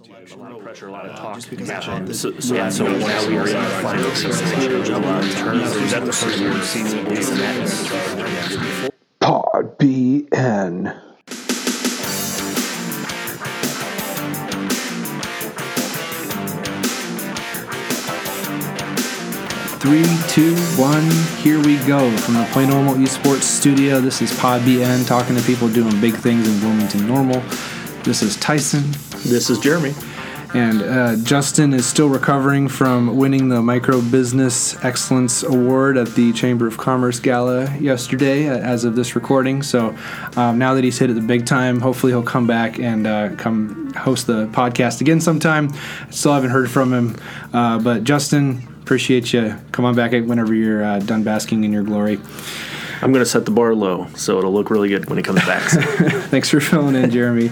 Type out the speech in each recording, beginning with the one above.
A lot of pressure, a lot of talk. Yeah. So, so, yeah, so now we are in the final stage. A lot of turns. Is that the first year we've seen this and that? Pod BN. Three, two, one, here we go from the Play Normal Esports studio. This is Pod BN talking to people doing big things in Bloomington Normal. This is Tyson, This is Jeremy. and uh, Justin is still recovering from winning the Micro Business Excellence Award at the Chamber of Commerce Gala yesterday, uh, as of this recording. So um, now that he's hit it the big time, hopefully he'll come back and uh, come host the podcast again sometime. Still haven't heard from him, uh, but Justin, appreciate you. Come on back whenever you're uh, done basking in your glory. I'm going to set the bar low, so it'll look really good when he comes back. So, Thanks for filling in, Jeremy.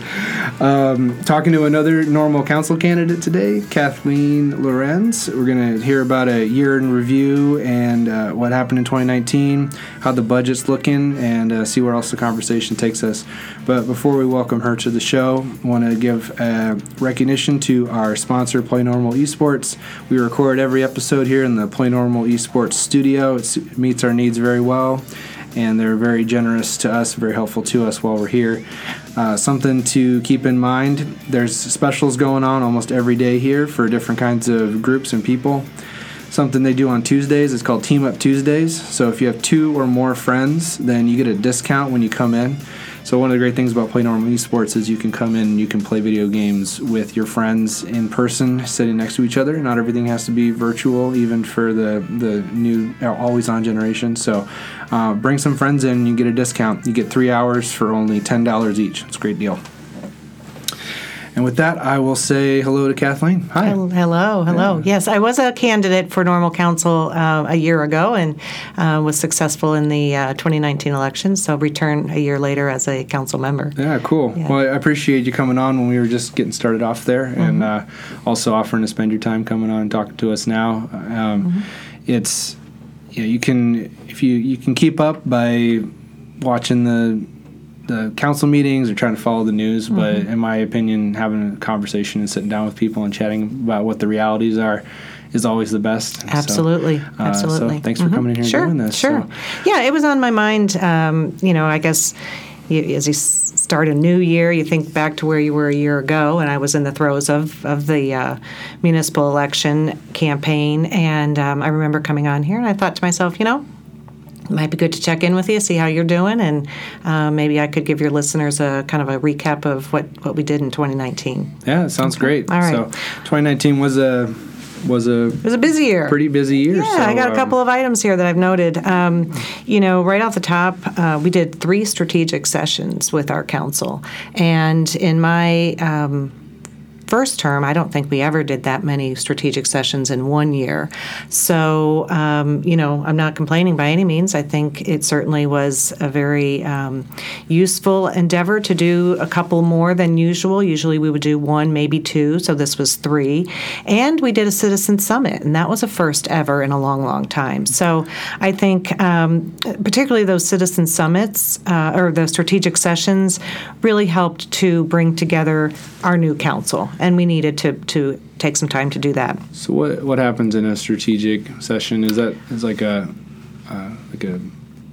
Um, talking to another normal council candidate today, Kathleen Lorenz. We're going to hear about a year in review and uh, what happened in 2019, how the budget's looking, and uh, see where else the conversation takes us. But before we welcome her to the show, I want to give uh, recognition to our sponsor, Play Normal Esports. We record every episode here in the Play Normal Esports studio. It meets our needs very well and they're very generous to us, very helpful to us while we're here. Uh, something to keep in mind there's specials going on almost every day here for different kinds of groups and people. Something they do on Tuesdays is called Team Up Tuesdays. So if you have two or more friends, then you get a discount when you come in. So one of the great things about Play Normal Esports is you can come in and you can play video games with your friends in person, sitting next to each other. Not everything has to be virtual, even for the the new always on generation. So uh, bring some friends in, you get a discount. You get three hours for only ten dollars each. It's a great deal. And with that, I will say hello to Kathleen. Hi. Hel- Hello, hello. Yes, I was a candidate for normal council uh, a year ago and uh, was successful in the uh, 2019 election. So return a year later as a council member. Yeah, cool. Yeah. Well, I appreciate you coming on when we were just getting started off there, and uh, also offering to spend your time coming on and talking to us now. Um, It's you, know, you can if you you can keep up by watching the the council meetings or trying to follow the news, but in my opinion, having a conversation and sitting down with people and chatting about what the realities are is always the best. So, Absolutely, uh, absolutely. So thanks for Mhm. coming in here sure, and doing this. Sure. So- Yeah, it was on my mind. Um, you know, I guess you, as you start a new year, you think back to where you were a year ago, and I was in the throes of of the uh, municipal election campaign, and um, I remember coming on here, and I thought to myself, you know. Might be good to check in with you, see how you're doing, and uh, maybe I could give your listeners a kind of a recap of what, what we did in 2019. Yeah, it sounds great. All right. So 2019 was a was a It was a busy year. pretty busy year. Yeah, so, I got a um, couple of items here that I've noted. Um, you know, right off the top, uh, we did three strategic sessions with our council, and in my um, first term, I don't think we ever did that many strategic sessions in one year. So, um, you know, I'm not complaining by any means. I think it certainly was a very um, useful endeavor to do a couple more than usual. Usually we would do one, maybe two. So this was three. And we did a citizen summit, and that was a first ever in a long, long time. So I think, um, particularly those citizen summits uh, or the strategic sessions, really helped to bring together our new council, and we needed to to take some time to do that. So what what happens in a strategic session? Is that is like a uh, like a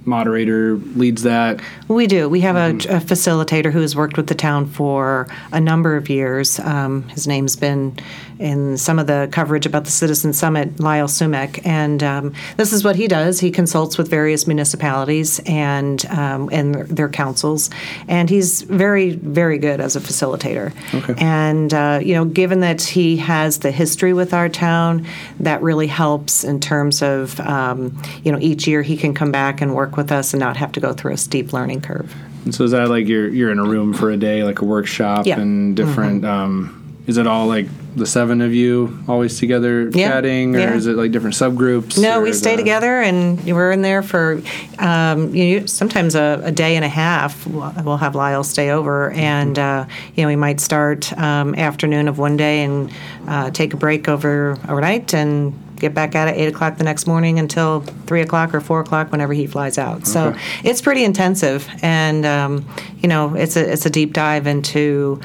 moderator leads that? We do. We have a, a facilitator who has worked with the town for a number of years. Um, his name's been in some of the coverage about the Citizen Summit, Lyle Sumek, and um, this is what he does. He consults with various municipalities and um, and their, councils, and he's very very good as a facilitator. Okay. And uh, you know, given that he has the history with our town, that really helps in terms of um, you know each year he can come back and work with us and not have to go through a steep learning curve. And so is that like you're you're in a room for a day, like a workshop, Yeah. Mm-hmm. and different? Um, is it all like the seven of you always together Yeah, chatting, or yeah. is it like different subgroups? No, we stay the- together, and we're in there for um, you know, sometimes a, a day and a half. We'll we'll have Lyle stay over, and uh, you know we might start um, afternoon of one day and uh, take a break over overnight and get back out at it eight o'clock the next morning until three o'clock or four o'clock whenever he flies out. So it's pretty intensive, and um, you know it's a it's a deep dive into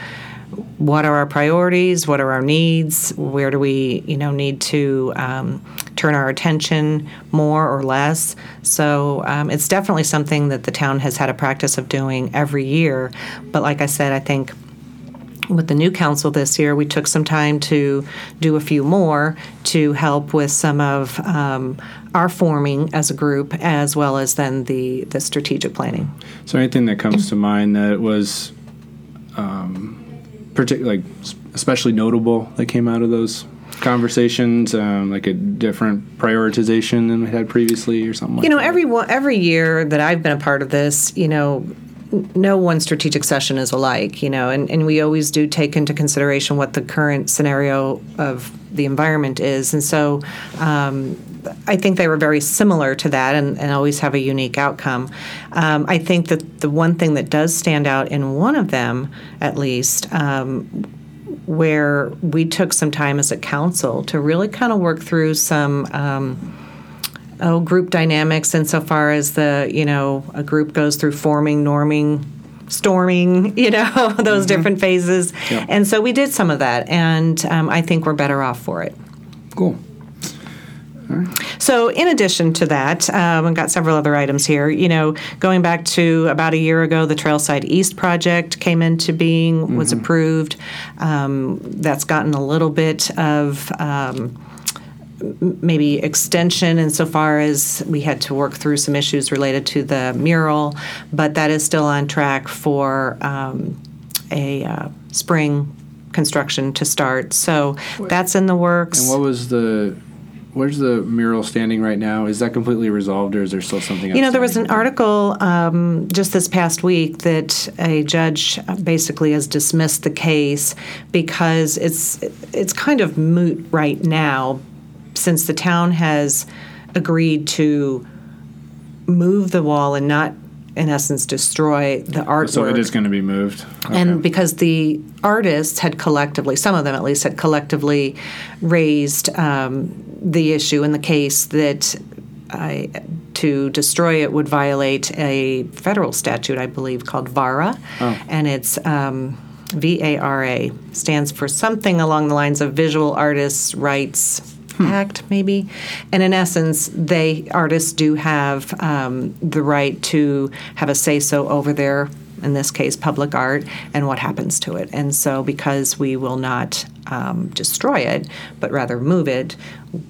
what are our priorities? What are our needs? Where do we, you know, need to um, turn our attention more or less? So um, it's definitely something that the town has had a practice of doing every year. But like I said, I think with the new council this year, we took some time to do a few more to help with some of um, our forming as a group, as well as then the the strategic planning. So anything that comes to mind that was, um, particularly, like especially notable that came out of those conversations, um, like a different prioritization than we had previously, or something. You like know, that? every every year that I've been a part of this, you know, no one strategic session is alike, you know, and, and we always do take into consideration what the current scenario of the environment is. And so um, I think they were very similar to that and, and always have a unique outcome. Um, I think that the one thing that does stand out in one of them, at least, um, where we took some time as a council to really kind of work through some um, oh group dynamics insofar as the you know a group goes through forming norming storming you know those different phases Yep. and so we did some of that and um, i think we're better off for it cool. so, in addition to that, um, I've got several other items here. You know, going back to about a year ago, the Trailside East project came into being, was approved. Um, that's gotten a little bit of um, maybe extension insofar as we had to work through some issues related to the mural, but that is still on track for um, a uh, spring construction to start. So, that's in the works. And what was the? Where's the mural standing right now? Is that completely resolved, or is there still something? You know, there was an article um, just this past week that a judge basically has dismissed the case because it's it's kind of moot right now, since the town has agreed to move the wall and not, in essence, destroy the artwork. So it is going to be moved. And because the artists had collectively, some of them at least, had collectively raised um, the issue in the case that I, to destroy it would violate a federal statute, I believe, called VARA. And it's um, V A R A, stands for something along the lines of Visual Artists' Rights. Act maybe, and in essence, they artists do have um, the right to have a say so over their in this case, public art, and what happens to it. And so, because we will not um, destroy it, but rather move it,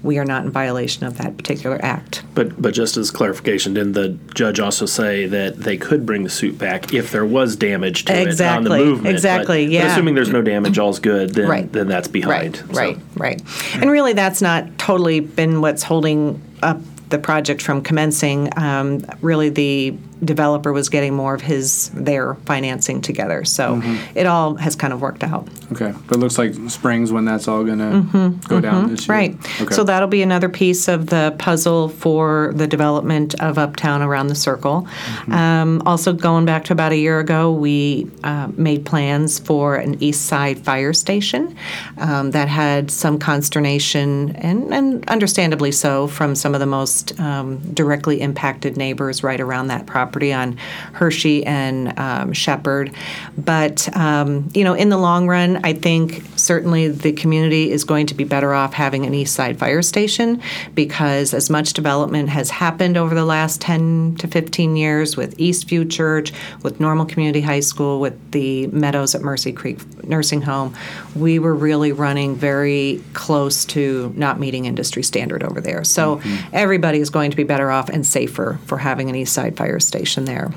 we are not in violation of that particular act. But but just as clarification, didn't the judge also say that they could bring the suit back if there was damage to it on the Exactly, movement? exactly, But, yeah. But assuming there's no damage, all's good. Then Right. then that's behind. Right, So- right, right. And really, that's not totally been what's holding up the project from commencing. Um, really, the developer was getting more of his their financing together, so it all has kind of worked out. Okay, but it looks like spring's when that's all going to go down this year. Right. Okay. So that'll be another piece of the puzzle for the development of Uptown around the circle. Um, also, going back to about a year ago, we uh, made plans for an East Side fire station um, that had some consternation, and, and understandably so, from some of the most um, directly impacted neighbors right around that property on Hershey and um, Shepherd. But, um, you know, in the long run, I think certainly the community is going to be better off having an East Side fire station because as much development has happened over the last 10 to 15 years with Eastview Church, with Normal Community High School, with the Meadows at Mercy Creek Nursing Home, we were really running very close to not meeting industry standard over there. So mm-hmm. everybody is going to be better off and safer for having an East Side fire station there.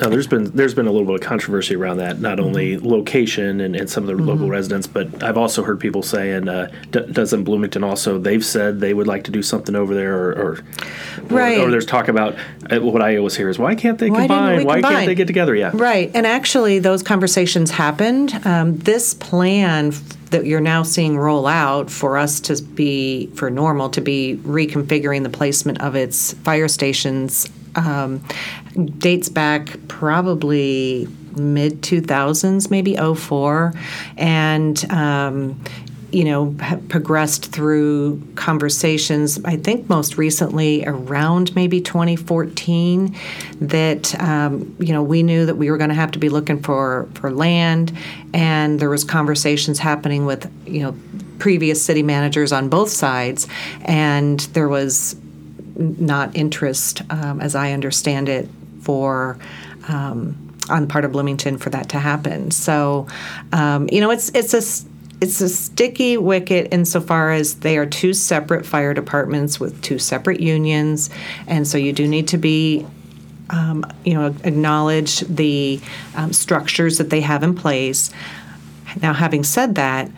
Now, there's been there's been a little bit of controversy around that, not only Mm-hmm. location and, and some of the local residents, but I've also heard people saying, uh, d- doesn't Bloomington also? They've said they would like to do something over there, or or, or- Right. or there's talk about uh, what I always hear is why can't they Why combine? Why combine? can't they get together? Yeah, Right, and actually, those conversations happened. Um, this plan that you're now seeing roll out for us to be, for normal, to be reconfiguring the placement of its fire stations um, dates back probably mid 2000s, maybe 04. And um, you know, progressed through conversations, I think most recently around maybe 2014, that, um, you know, we knew that we were going to have to be looking for, for land, and there was conversations happening with, you know, previous city managers on both sides, and there was not interest, um, as I understand it, for um, on part of Bloomington for that to happen. So, um, you know, it's it's a it's a sticky wicket insofar as they are two separate fire departments with two separate unions, and so you do need to be um, you know, acknowledge the um, structures that they have in place. Now, having said that,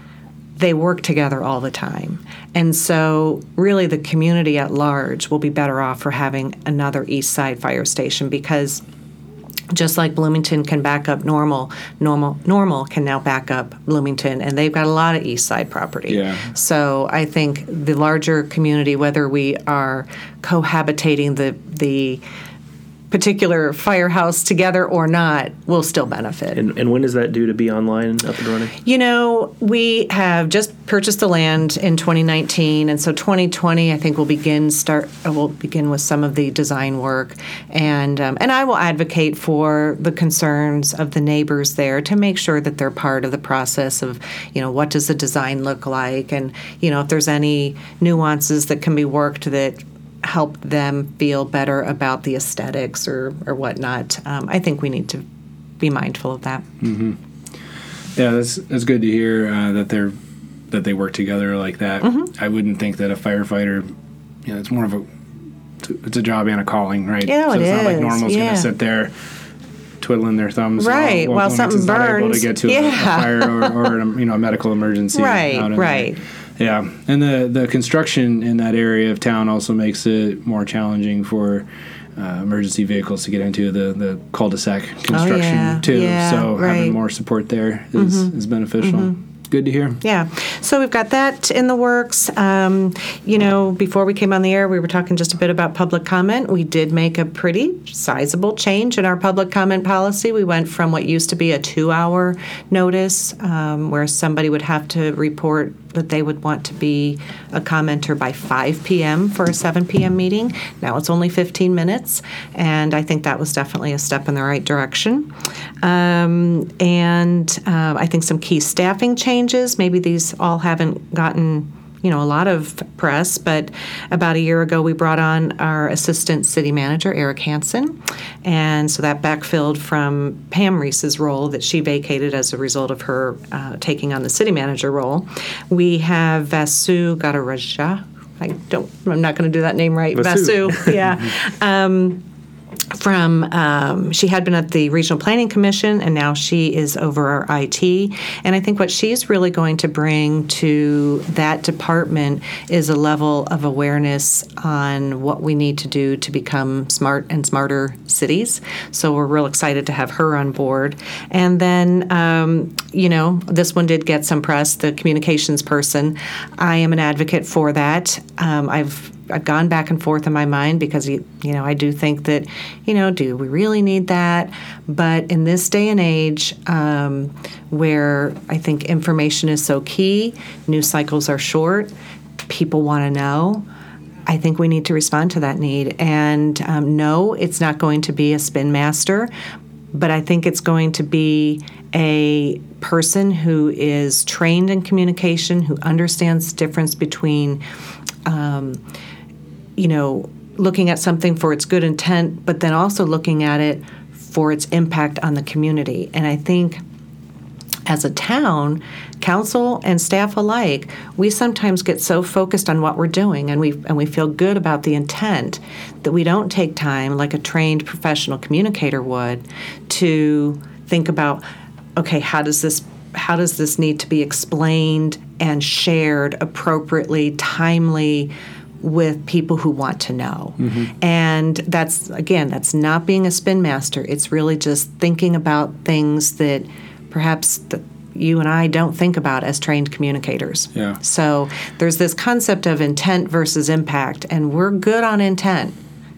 they work together all the time. And so, really, the community at large will be better off for having another East Side fire station because just like Bloomington can back up normal, normal normal can now back up Bloomington, and they've got a lot of East Side property. Yeah. So I think the larger community, whether we are cohabitating the the particular firehouse together or not will still benefit. And, and when is that due to be online and up and running? You know, we have just purchased the land in 2019, and so 2020, I think, will begin start. Uh, we'll begin with some of the design work, and um, and I will advocate for the concerns of the neighbors there to make sure that they're part of the process of, you know, what does the design look like, and you know, if there's any nuances that can be worked that help them feel better about the aesthetics or, or whatnot. Um, I think we need to be mindful of that. Mm-hmm. Yeah, that's that's good to hear uh, that they're that they work together like that. Mm-hmm. I wouldn't think that a firefighter, you know, it's more of a it's a job and a calling, right? Yeah, so it it's is. not like normal's yeah. going to sit there twiddling their thumbs right while, while, while something burns to get to yeah. a, a fire or, or a, you know a medical emergency. Right, right. There. Yeah, and the the construction in that area of town also makes it more challenging for uh, emergency vehicles to get into the the cul-de-sac construction oh, yeah, too. Yeah, so right. having more support there is, mm-hmm. is beneficial. Mm-hmm good to hear. Yeah. So we've got that in the works. Um, you know, before we came on the air, we were talking just a bit about public comment. We did make a pretty sizable change in our public comment policy. We went from what used to be a two hour notice um, where somebody would have to report that they would want to be a commenter by 5 p.m. for a 7 p.m. meeting. Now it's only 15 minutes, and I think that was definitely a step in the right direction. Um, and uh, I think some key staffing changes. Maybe these all haven't gotten you know a lot of press, but about a year ago we brought on our assistant city manager Eric Hansen, and so that backfilled from Pam Reece's role that she vacated as a result of her uh, taking on the city manager role. We have Vasu Gadaraja. I don't. I'm not going to do that name right. Vasu. Vasu. Yeah. um, from um, she had been at the regional planning commission and now she is over our IT and I think what she's really going to bring to that department is a level of awareness on what we need to do to become smart and smarter cities. So we're real excited to have her on board. And then um, you know this one did get some press the communications person. I am an advocate for that. Um, I've I've gone back and forth in my mind because you, know I do think that you know do we really need that? But in this day and age, um, where I think information is so key, news cycles are short, people want to know. I think we need to respond to that need. And um, no, it's not going to be a spin master, but I think it's going to be a person who is trained in communication, who understands the difference between. Um, you know, looking at something for its good intent, but then also looking at it for its impact on the community. And I think as a town, council and staff alike, we sometimes get so focused on what we're doing and we and we feel good about the intent that we don't take time like a trained professional communicator would to think about okay, how does this how does this need to be explained and shared appropriately, timely, with people who want to know. Mm-hmm. And that's, again, that's not being a spin master. It's really just thinking about things that perhaps the, you and I don't think about as trained communicators. Yeah. So there's this concept of intent versus impact, and we're good on intent.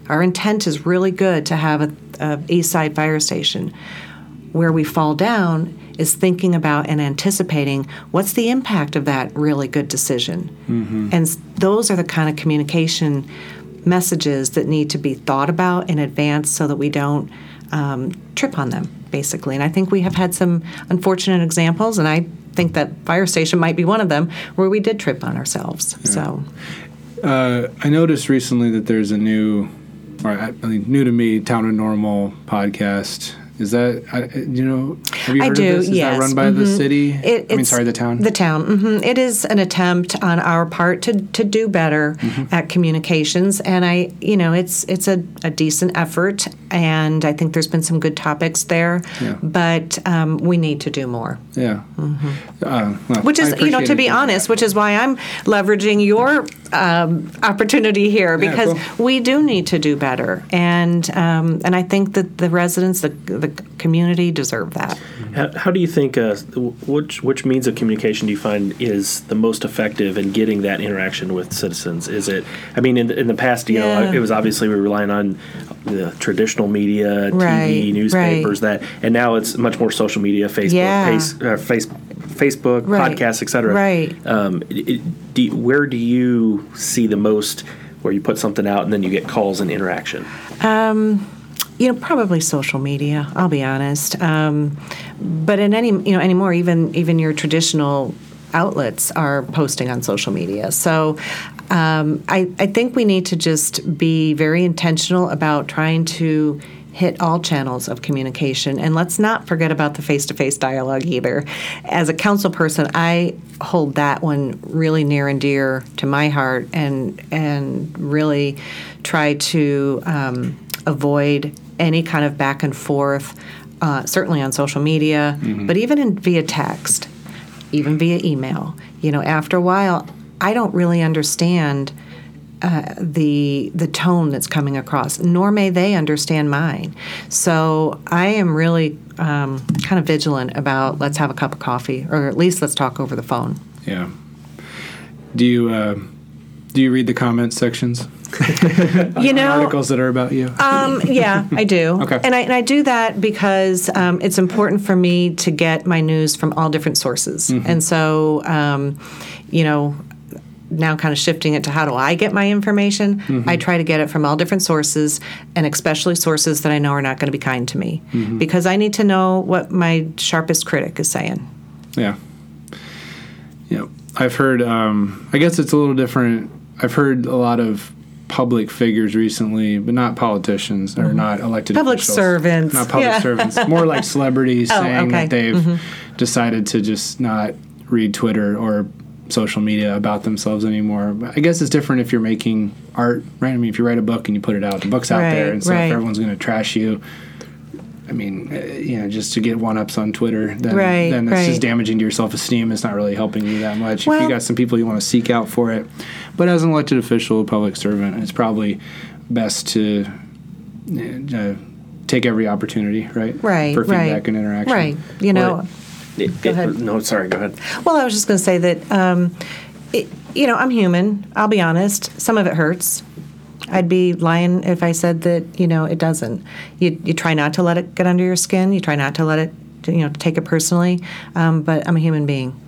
Our intent is really good to have a, a East Side fire station. Where we fall down is thinking about and anticipating what's the impact of that really good decision. And those are the kind of communication messages that need to be thought about in advance so that we don't um, trip on them, basically. And I think we have had some unfortunate examples, and I think that fire station might be one of them where we did trip on ourselves. So, Uh, I noticed recently that there's a new, or I I mean, new to me, Town and Normal podcast. Is that I, you know? Have you I heard do, of this? Is yes. that run by the city? It, I mean, sorry, the town. The town. hmm It is an attempt on our part to, to do better Mm-hmm. at communications, and I, you know, it's it's a, a decent effort, and I think there's been some good topics there, Yeah. but um, we need to do more. yeah. Uh, well, Mm-hmm. Which is, you know, to be honest, that. which is why I'm leveraging your um, opportunity here Yeah, because cool. we do need to do better, and um, and I think that the residents, the the community, deserve that. How, how do you think, uh, which which means of communication do you find is the most effective in getting that interaction with citizens? Is it, I mean, in the, in the past, you Yeah. know, it was obviously we were relying on the traditional media, Right, TV, newspapers, that, and now it's much more social media, Facebook, Yeah. pace, uh, face, Facebook, Right, podcasts, etc. right. Um, do, where do you see the most where you put something out and then you get calls and interaction? You know, probably social media. I'll be honest. Um, but in any, you know, anymore, even even your traditional outlets are posting on social media. So um, I, I think we need to just be very intentional about trying to hit all channels of communication and let's not forget about the face-to-face dialogue either as a council person i hold that one really near and dear to my heart and and really try to um, avoid any kind of back and forth uh, certainly on social media but even in via text even via email. You know, after a while, I don't really understand uh, the the tone that's coming across, nor may they understand mine. So I am really um, kind of vigilant about let's have a cup of coffee, or at least let's talk over the phone. Yeah. Do you uh, do you read the comment sections? You know, Articles that are about you. Um, yeah, I do. Okay. And I, and I do that because um, it's important for me to get my news from all different sources. And so, um, you know, now kind of shifting it to how do I get my information, I try to get it from all different sources, and especially sources that I know are not going to be kind to me. Because I need to know what my sharpest critic is saying. Yeah. Yeah. I've heard, um, I guess it's a little different. I've heard a lot of public figures recently, but not politicians or mm-hmm. not elected Public officials. servants. Not public Yeah. servants. More like celebrities Oh, saying okay. that they've mm-hmm. decided to just not read Twitter or social media about themselves anymore. But I guess it's different if you're making art, right? I mean, if you write a book and you put it out, the book's out there, and so right. if everyone's going to trash you, I mean, uh, you know, just to get one ups on Twitter, then, Right, then it's right. just damaging to your self esteem. It's not really helping you that much. if you got some people you want to seek out for it, but as an elected official, public servant, it's probably best to uh, take every opportunity, right? Right, For feedback right. and interaction. Right. You know, Well, It- Go it- ahead. No, sorry, go ahead. Well, I was just going to say that, um, it, you know, I'm human. I'll be honest. Some of it hurts. I'd be lying if I said that, you know, it doesn't. You, you try not to let it get under your skin. You try not to let it, you know, take it personally. Um, but I'm a human being.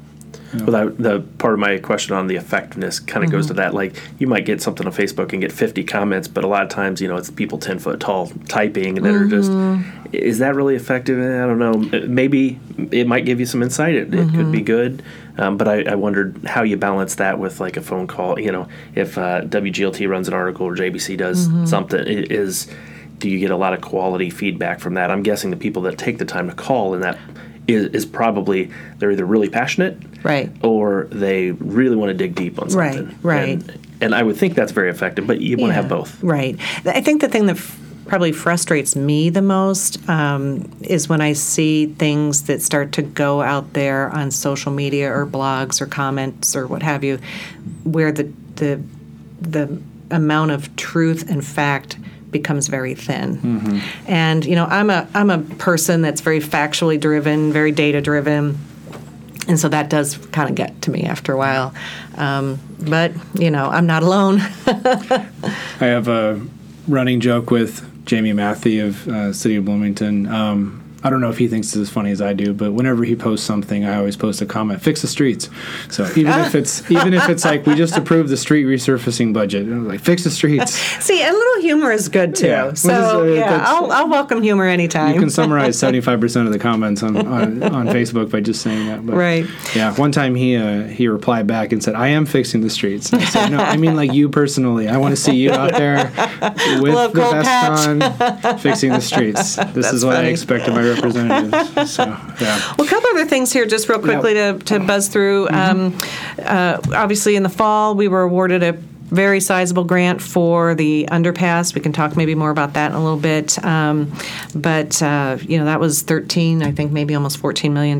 Well, that, the part of my question on the effectiveness kind of goes to that. Like, you might get something on Facebook and get 50 comments, but a lot of times, you know, it's people 10 foot tall typing that are just, is that really effective? Eh, I don't know. Maybe it might give you some insight. It, it could be good. Um, but I, I wondered how you balance that with like a phone call. You know, if uh, WGLT runs an article or JBC does something, i- is do you get a lot of quality feedback from that? I'm guessing the people that take the time to call and that is, is probably they're either really passionate Right. or they really want to dig deep on something. right. And, and I would think that's very effective, but you want to have both. Right. I think the thing that f- probably frustrates me the most um, is when I see things that start to go out there on social media or blogs or comments or what have you, where the the the amount of truth and fact becomes very thin. And you know, I'm a I'm a person that's very factually driven, very data driven and so that does kind of get to me after a while. Um, but you know, I'm not alone. I have a running joke with Jamie Mathy of uh, City of Bloomington. Um, I don't know if he thinks it's as funny as I do, but whenever he posts something, I always post a comment: "Fix the streets." So even if it's even if it's like we just approved the street resurfacing budget, I'm like fix the streets. See, a little humor is good too. Yeah. So is, uh, yeah, I'll, I'll welcome humor anytime. You can summarize seventy five percent of the comments on, on on Facebook by just saying that. But Right. Yeah. One time he uh, he replied back and said, "I am fixing the streets." I said, "No, I mean like you personally. I want to see you out there with the vest on, fixing the streets. This is what I funny. expect of my representatives." So yeah. Well, a couple other things here, just real quickly to, to buzz through. Um, uh, obviously, in the fall, we were awarded a very sizable grant for the underpass. We can talk maybe more about that in a little bit. Um, but, uh, you know, that was 13, I think maybe almost $14 million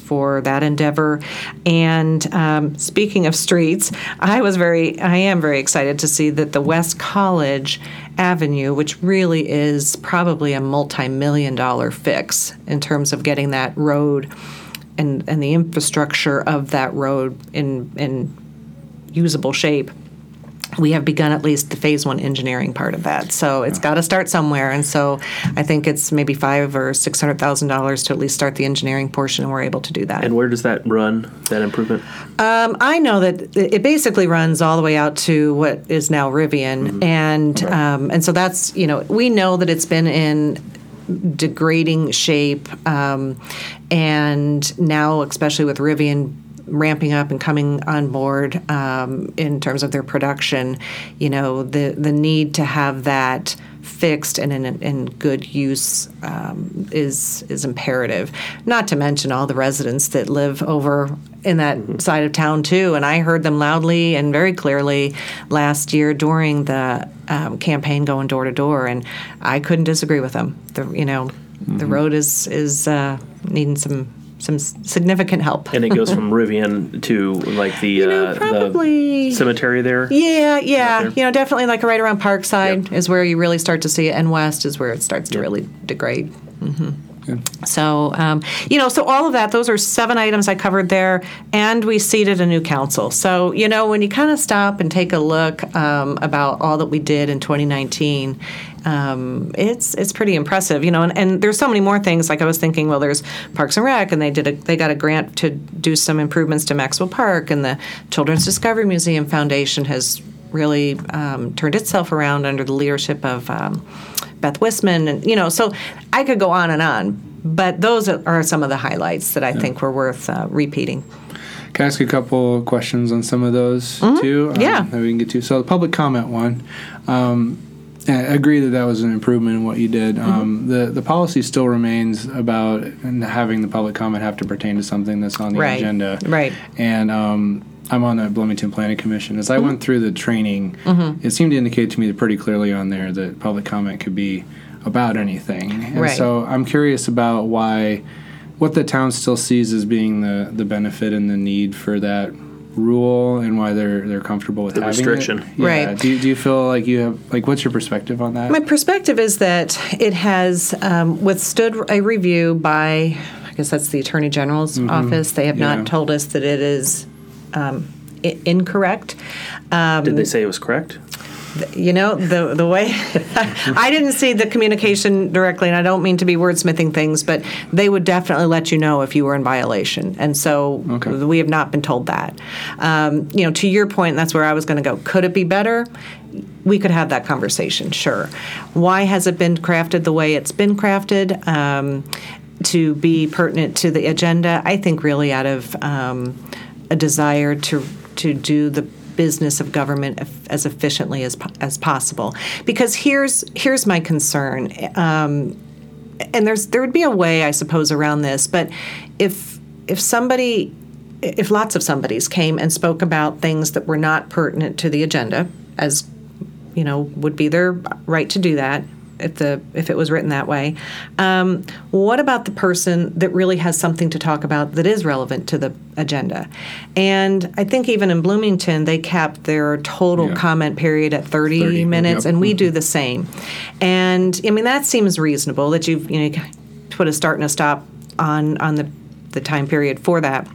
for that endeavor. And um, speaking of streets, I was very, I am very excited to see that the West College Avenue, which really is probably a multi million dollar fix in terms of getting that road and, and the infrastructure of that road in, in usable shape. We have begun at least the phase one engineering part of that, so it's got to start somewhere. And so, I think it's maybe five or six hundred thousand dollars to at least start the engineering portion, and we're able to do that. And where does that run? That improvement? Um, I know that it basically runs all the way out to what is now Rivian, and um, and so that's you know we know that it's been in degrading shape, um, and now especially with Rivian ramping up and coming on board um, in terms of their production, you know the the need to have that fixed and in, in good use um, is is imperative. Not to mention all the residents that live over in that side of town too. And I heard them loudly and very clearly last year during the um, campaign going door to door, and I couldn't disagree with them. The you know the road is is uh, needing some some significant help. And it goes from Rivian to like the know, uh, probably- the cemetery there. Yeah, yeah. there. You know, definitely like right around Parkside Yep. is where you really start to see it, and West is where it starts to Yep. really degrade. So, um, you know, so all of that, those are seven items I covered there, and we seated a new council. So, you know, when you kind of stop and take a look um, about all that we did in 2019, um, it's it's pretty impressive, you know. And, and there's so many more things. Like I was thinking, well, there's Parks and Rec, and they did a, they got a grant to do some improvements to Maxwell Park, and the Children's Discovery Museum Foundation has really um, turned itself around under the leadership of um, Beth Wisman, and you know, so I could go on and on, but those are- some of the highlights that I think were worth uh, repeating. Can I ask a couple questions on some of those too? um, Mm-hmm. Yeah. that we can get to. So the public comment one. Um, I agree that that was an improvement in what you did. Mm-hmm. Um, the the policy still remains about having the public comment have to pertain to something that's on the Right. agenda. Right. And um, I'm on the Bloomington Planning Commission. As I Mm-hmm. went through the training, it seemed to indicate to me pretty clearly on there that public comment could be about anything. And Right. so I'm curious about why, what the town still sees as being the, the benefit and the need for that rule and why they're they're comfortable with The having restriction. It. Yeah. Right. Do, you- do you feel like you have like what's your perspective on that? My perspective is that it has um, withstood a review by, I guess that's the Attorney General's office. They have Yeah. not told us that it is um, I- incorrect. Um, Did they say it was correct? you know the the way I didn't see the communication directly, and I don't mean to be wordsmithing things, but they would definitely let you know if you were in violation, and so Okay. we have not been told that. Um, you know, to your point, that's where I was going to go. Could it be better? We could have that conversation, sure. Why has it been crafted the way it's been crafted? Um, to be pertinent to the agenda, I think really out of um, a desire to to do the business of government as efficiently as as possible. Because here's here's my concern, um, and there's there would be a way I suppose around this, but if if somebody if lots of somebodies came and spoke about things that were not pertinent to the agenda, as you know, would be their right to do that if the if it was written that way. Um, what about the person that really has something to talk about that is relevant to the agenda? And I think even in Bloomington, they capped their total Yeah. comment period at 30, 30, minutes, yep. and we do the same. And I mean that seems reasonable that you've you know put a start and a stop on on the the time period for that.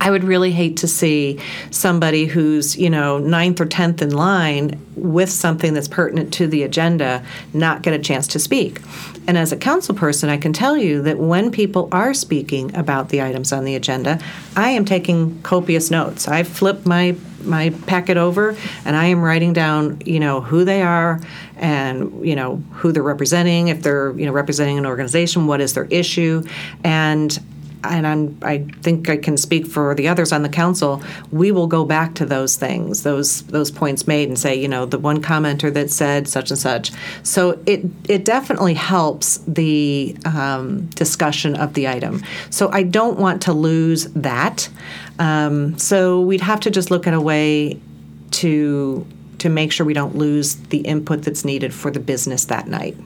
I would really hate to see somebody who's, you know, ninth or tenth in line with something that's pertinent to the agenda not get a chance to speak. And as a council person, I can tell you that when people are speaking about the items on the agenda, I am taking copious notes. I flip my my packet over and I am writing down, you know, who they are and, you know, who they're representing, if they're, you know, representing an organization, what is their issue. And and I'm, I think I can speak for the others on the council. We will go back to those things, those those points made, and say, you know, the one commenter that said such and such. So it it definitely helps the um, discussion of the item. So I don't want to lose that. Um, so we'd have to just look at a way to to make sure we don't lose the input that's needed for the business that night.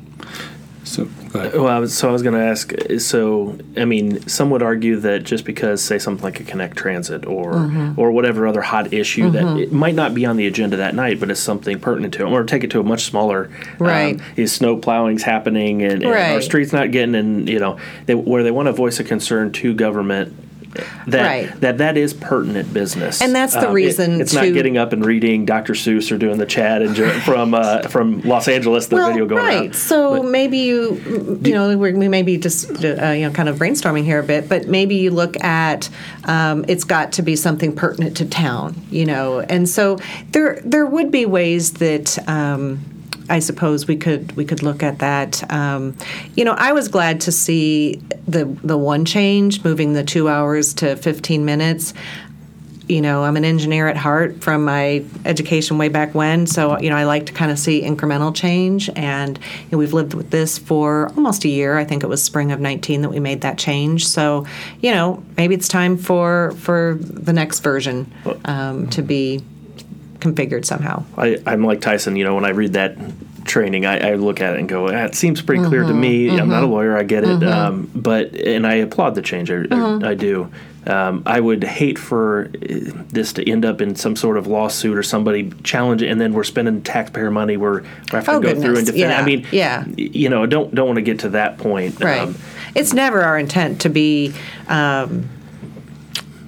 So, go ahead. Well, I was, so I was going to ask. So, I mean, some would argue that just because, say, something like a Connect Transit or Mm-hmm. or whatever other hot issue that it might not be on the agenda that night, but it's something pertinent to it, or take it to a much smaller. Right. Um, is snow plowing's happening and, and our streets not getting, and you know, they, where they want to voice a concern to government. That, Right. that that is pertinent business, And that's the Um, it- reason it's to- not getting up and reading Dr. Seuss or doing the chat and from uh, from Los Angeles, the video going right. out. So maybe you, you know, we're, we may be just, uh, you know, kind of brainstorming here a bit, but maybe you look at um, it's got to be something pertinent to town, you know, and so there there would be ways that. Um, I suppose we could we could look at that. Um, you know, I was glad to see the the one change, moving the two hours to fifteen minutes you know, I'm an engineer at heart from my education way back when. So, you know, I like to kind of see incremental change. And you know, we've lived with this for almost a year. I think it was spring of 19 that we made that change. So, you know, maybe it's time for for the next version um, to be configured somehow. I, I'm like Tyson. You know, when I read that training, I, I look at it and go, "It seems pretty clear to me." I'm not a lawyer, I get it, um, but and I applaud the change. I, I, I do. Um, I would hate for uh, this to end up in some sort of lawsuit or somebody challenge it, and then we're spending taxpayer money. We're, we have to Oh, go through and defend. yeah, I mean, yeah. you know, don't don't want to get to that point. Right. Um, it's never our intent to be, um,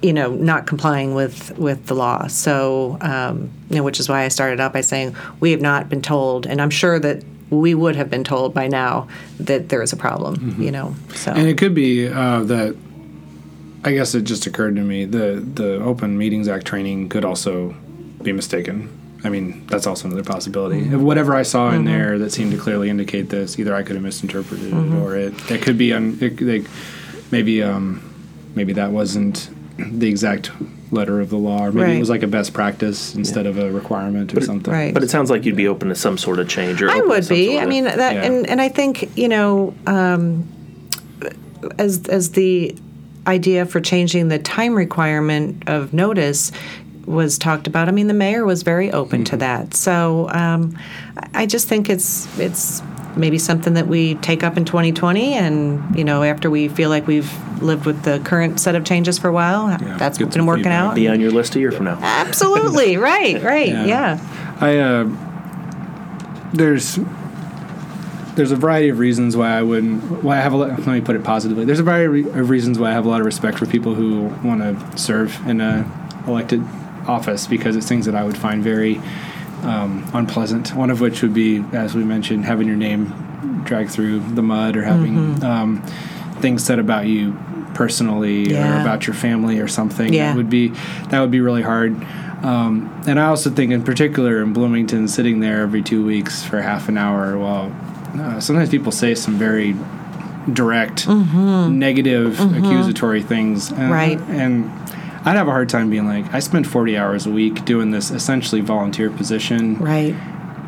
you know, not complying with with the law. So, um, you know, which is why I started out by saying we have not been told, and I'm sure that we would have been told by now that there is a problem. You know, so And it could be uh, that. I guess it just occurred to me the the Open Meetings Act training could also be mistaken. I mean, that's also another possibility. Whatever I saw in there that seemed to clearly indicate this, either I could have misinterpreted it, or it it could be un, it, like maybe um, maybe that wasn't the exact letter of the law, or maybe Right. it was like a best practice instead of a requirement or something. right. but it sounds like you'd be open to some sort of change. Or I would be. sort I mean that, Yeah. and and I think you know, um, as as the idea for changing the time requirement of notice was talked about. I mean, the mayor was very open Mm-hmm. to that. So um, I I just think it's it's maybe something that we take up in 2020, and you know, after we feel like we've lived with the current set of changes for a while, that's get been working feedback. out. be on your list a year from now. Absolutely right, right, Yeah. yeah. I uh, there's there's a variety of reasons why I wouldn't why I have a lot, let me put it positively. There's a variety of reasons why I have a lot of respect for people who want to serve in a elected office because it's things that I would find very um, unpleasant. One of which would be, as we mentioned, having your name dragged through the mud or having um, things said about you personally or about your family or something. Yeah. That would be that would be really hard. Um, and I also think, in particular, in Bloomington, sitting there every two weeks for half an hour, while uh, sometimes people say some very direct, negative, accusatory things, and, Right. And I'd have a hard time being like, I spend forty hours a week doing this essentially volunteer position, Right.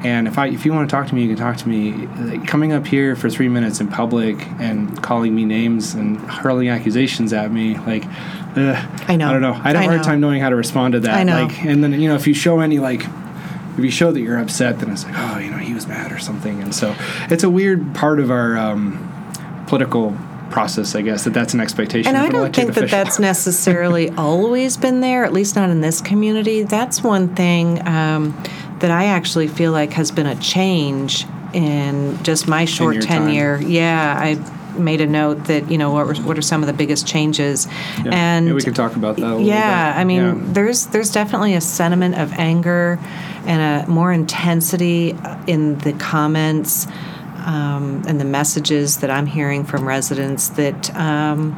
and if I if you want to talk to me, you can talk to me. Like, coming up here for three minutes in public and calling me names and hurling accusations at me, like, ugh, I know. I don't know. I'd have I a hard know. time knowing how to respond to that. I know. Like, and then you know, if you show any like, if you show that you're upset, then it's like, oh, you know, he was mad or something. And so it's a weird part of our um, political process, I guess, that that's an expectation. And I don't think that official. that's necessarily always been there, at least not in this community. That's one thing um, that I actually feel like has been a change in just my short your time. tenure. Yeah, I made a note that you know what, were, what are some of the biggest changes, Yeah. and Yeah, we can talk about that. A little bit. yeah. I mean, Yeah. there's there's definitely a sentiment of anger and a more intensity in the comments um, and the messages that I'm hearing from residents that um,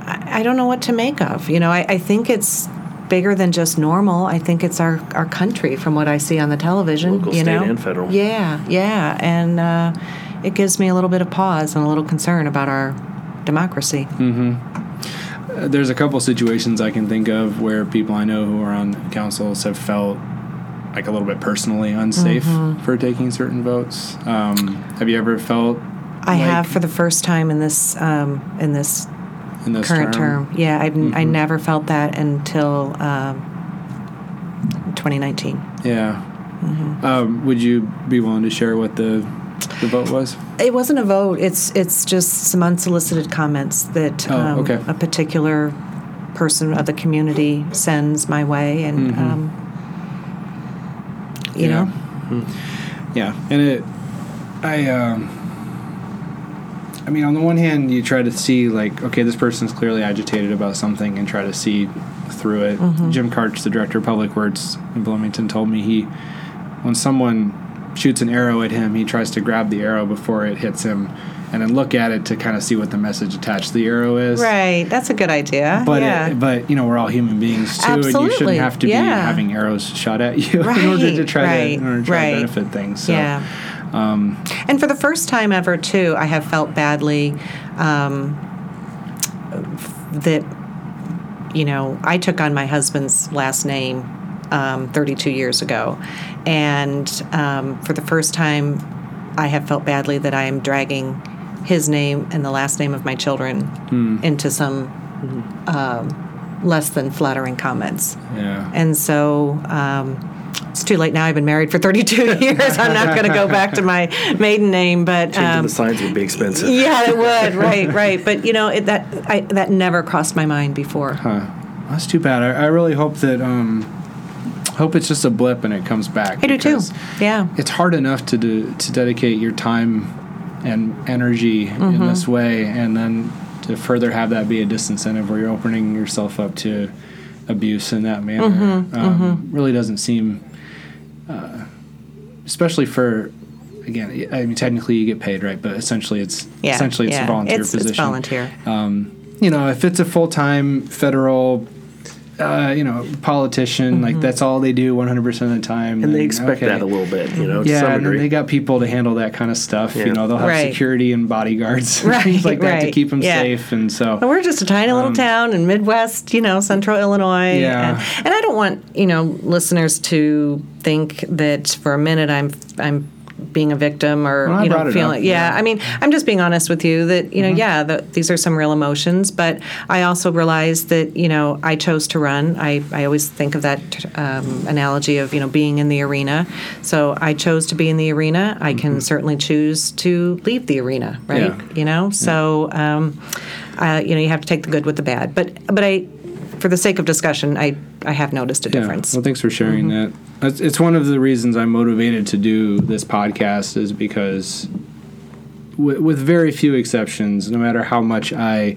I, I don't know what to make of. You know, I, I think it's bigger than just normal. I think it's our, our country from what I see on the television. Local, you state, know? and federal. Yeah, yeah, and uh, it gives me a little bit of pause and a little concern about our democracy. Uh, there's a couple situations I can think of where people I know who are on councils have felt like a little bit personally unsafe Mm-hmm. for taking certain votes. Um, have you ever felt I like, have for the first time in this um, in this in this current term. Yeah, I, I Mhm. never felt that until um, 2019. Yeah. Mm-hmm. Um, would you be willing to share what the the vote was? It wasn't a vote. It's it's just some unsolicited comments that Oh, um, okay. a particular person of the community sends my way, and Mhm. um, you Yeah. know, Yeah, and it, I, um, I mean, on the one hand, you try to see like, okay, this person's clearly agitated about something, and try to see through it. Mm-hmm. Jim Karch, the director of public works in Bloomington, told me he, when someone shoots an arrow at him, he tries to grab the arrow before it hits him, and then look at it to kind of see what the message attached to the arrow is. right? That's a good idea. But yeah. it, but you know we're all human beings too, and you shouldn't have to be having arrows shot at you in order to Right, try to in order to right, try right. to benefit things. So, yeah. Um, And for the first time ever, too, I have felt badly um, that, you know, I took on my husband's last name um, 32 years ago. And um, for the first time, I have felt badly that I am dragging his name and the last name of my children into some um, less than flattering comments. yeah. And so um, it's too late now. I've been married for 32 years. I'm not going to go back to my maiden name, but Changing um, the signs would be expensive. yeah, it would. Right, right. But you know, it, that I, that never crossed my mind before. Huh. That's too bad. I, I really hope that um, hope it's just a blip and it comes back. I do too. Yeah. It's hard enough to do, to dedicate your time and energy in Mm-hmm. this way, and then to further have that be a disincentive where you're opening yourself up to abuse in that manner Mm-hmm, um, really doesn't seem, uh, especially for. Again, I mean, technically you get paid, right? But essentially, it's Yeah. essentially it's yeah. a volunteer it's, position It's volunteer. um, you know, if it's a full time federal, uh, you know, politician, Mm-hmm. like that's all they do 100% of the time. And they expect okay. that a little bit, you know, to Yeah, some and degree. they got people to handle that kind of stuff. Yeah. You know, they'll have Right. security and bodyguards, and Right, things like that to keep them Yeah. safe. And so, But we're just a tiny little Um, town in Midwest, you know, central Illinois. Yeah. And, and I don't want, you know, listeners to think that for a minute I'm I'm being a victim or Well, you know feeling yeah. yeah. Mm-hmm. I mean I'm just being honest with you that you know yeah the, these are some real emotions but I also realized that you know I chose to run I, I always think of that um, analogy of you know being in the arena so I chose to be in the arena I can certainly choose to leave the arena right Mm-hmm. Yeah. you know so um, uh, you know you have to take the good with the bad but but I for the sake of discussion I I have noticed a yeah. difference Well, thanks for sharing Mm-hmm. that. It's, it's one of the reasons I'm motivated to do this podcast is because, with, with very few exceptions, no matter how much I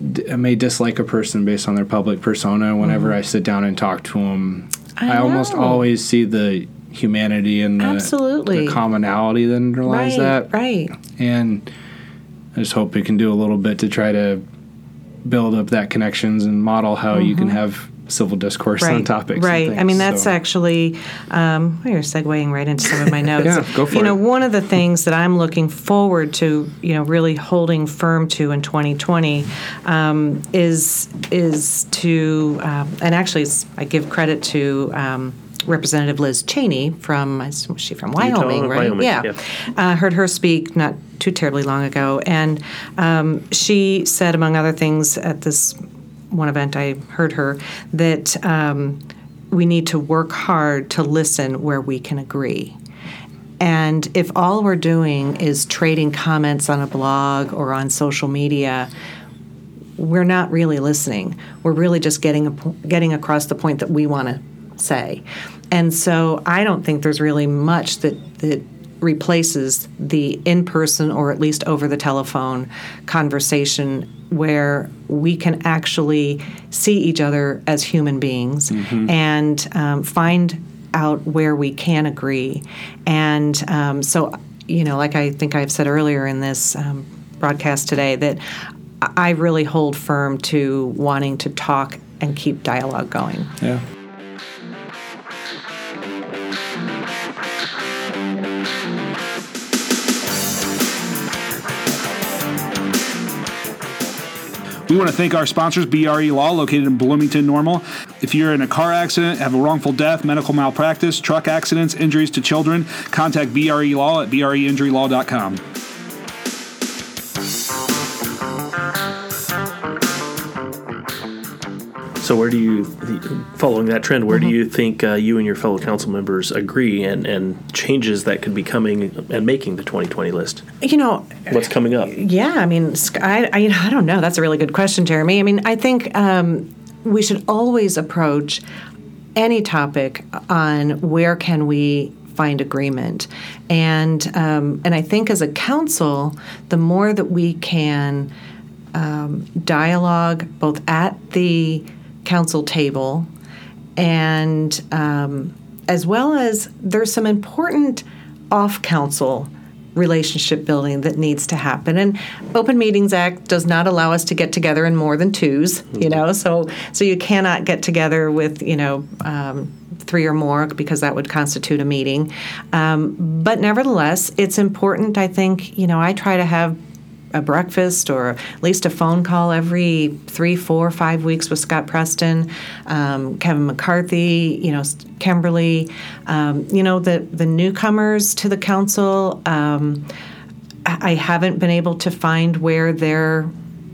may dislike a person based on their public persona, whenever I sit down and talk to them, Mm-hmm. I I, almost always see the humanity and the, Absolutely. the commonality that underlies right that. right And I just hope we can do a little bit to try to build up that connections and model how you can have civil discourse Mm-hmm. right, on topics. and Right. I mean, that's So- actually, um, well, you're segueing right into some of my notes. Yeah, go for you know, one of the things that I'm looking forward to, you know, really holding firm to in 2020 um, is is to, um, and actually, I give credit to. Um, Representative Liz Cheney from, is she from Wyoming, right? Wyoming, yeah. yeah. Uh, heard her speak not too terribly long ago, and um, she said, among other things, at this one event I heard her that um, we need to work hard to listen where we can agree. And if all we're doing is trading comments on a blog or on social media, we're not really listening. We're really just getting a, getting across the point that we want to say. And so I don't think there's really much that that replaces the in person or at least over the telephone conversation where we can actually see each other as human beings and um, find out where we can agree. And um, so, you know, like I think I've said earlier in this um, broadcast today, that I really hold firm to wanting to talk and keep dialogue going. Yeah. We want to thank our sponsors, BRE Law, located in Bloomington, Normal. If you're in a car accident, have a wrongful death, medical malpractice, truck accidents, injuries to children, contact BRE Law at breinjurylaw.com. So where do you, following that trend, where do you think uh, you and your fellow council members agree and, and changes that could be coming and making the 2020 list? You know, What's coming up? Yeah, I mean, I, I, I don't know. That's a really good question, Jeremy. I mean, I think um, we should always approach any topic on where can we find agreement, and um, and I think as a council, the more that we can um, dialogue both at the council table. And um, as well as there's some important off council relationship building that needs to happen. And open meetings act does not allow us to get together in more than 2s you know? So so you cannot get together with you know um, three or more because that would constitute a meeting. Um, but nevertheless it's important i think you know i try to have a breakfast or at least a phone call every three, four, five weeks with Scott Preston, um, Kevin McCarthy, you know, Chemberly, um, you know, the the newcomers to the council. Um, I haven't been able to find where their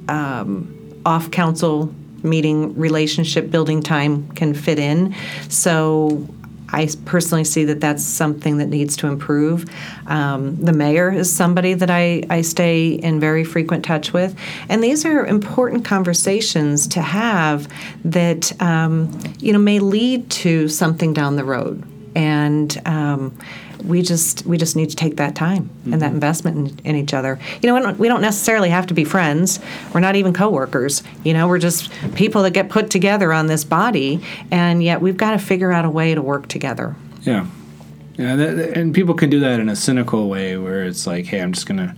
um, off council meeting relationship building time can fit in. So I personally see that that's something that needs to improve. Um, the mayor is somebody that I, I stay in very frequent touch with. And these are important conversations to have that, um, you know, may lead to something down the road. And um, we just we just need to take that time and that investment in, in each other. You know, we don't, we don't necessarily have to be friends. We're not even coworkers. You know, we're just people that get put together on this body, and yet we've got to figure out a way to work together. Yeah. Yeah, that, and people can do that in a cynical way where it's like, hey, I'm just gonna,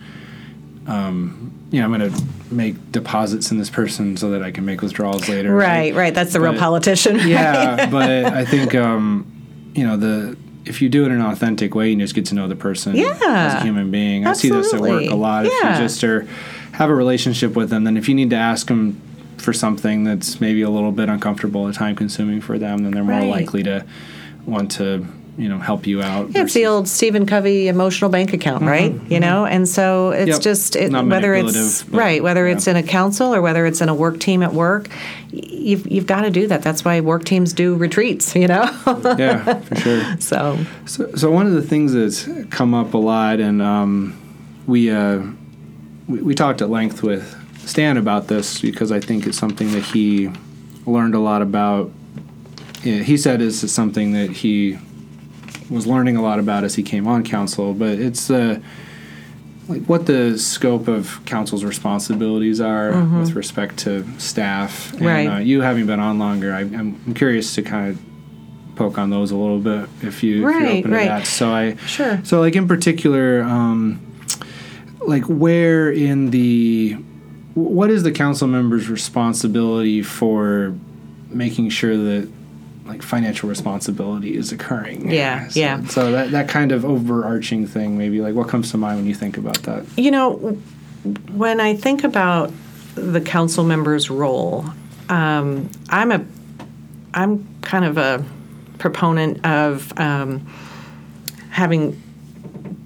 um, you know, I'm gonna make deposits in this person so that I can make withdrawals later. Right, right. That's the real But- politician. right? Yeah, but I think, um, you know, the if you do it in an authentic way, you just get to know the person yeah, as a human being. I see this at work a lot. If you just are have a relationship with them, then if you need to ask them for something that's maybe a little bit uncomfortable or time consuming for them, then they're more Right. likely to want to you know help you out. Yeah, it's the old Stephen Covey emotional bank account, right? You know, and so it's Mm-hmm, Yep. just it, whether it's but- right, whether yeah. it's in a council or whether it's in a work team at work, you've you've got to do that. That's why work teams do retreats. You know, yeah, for sure. so So, so one of the things that's come up a lot, and um, we, uh, we we talked at length with Stan about this because I think it's something that he learned a lot about. Yeah, he said is something that he was learning a lot about as he came on council, but it's uh, like what the scope of council's responsibilities are with respect to staff. And, Right. Uh, you having been on longer, I, I'm I'm curious to kind of poke on those a little bit if you if you're open right. to that. So I Sure. So like in particular, um, like where in the what is the council member's responsibility for making sure that like financial responsibility is occurring? Yeah, So, yeah. So that that kind of overarching thing, maybe like what comes to mind when you think about that? You know, when I think about the council member's role, um, I'm a, I'm kind of a proponent of um, having,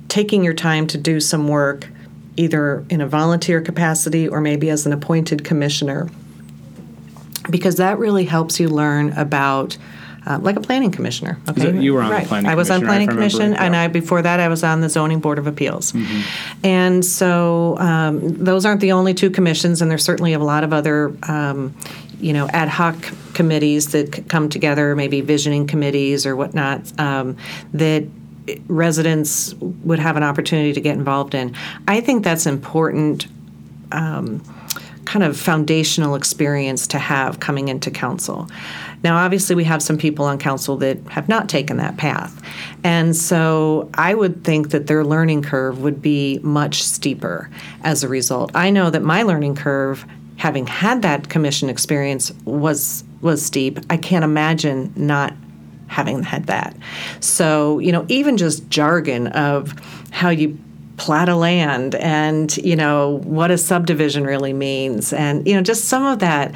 taking your time to do some work, either in a volunteer capacity or maybe as an appointed commissioner, because that really helps you learn about. Uh, like a planning commissioner. Okay, that- you were on the right. planning I was on planning if I remember, commission, and. I before that I was on the zoning board of appeals. Mm-hmm. And so um, those aren't the only two commissions, and there's certainly a lot of other, um, you know, ad hoc committees that come together, maybe visioning committees or whatnot, um, that residents would have an opportunity to get involved in. I think that's important. Um, kind of foundational experience to have coming into council. Now, obviously, we have some people on council that have not taken that path. And so I would think that their learning curve would be much steeper as a result. I know that my learning curve, having had that commission experience, was was steep. I can't imagine not having had that. So, you know, even just jargon of how you plat a land and, you know, what a subdivision really means and, you know, just some of that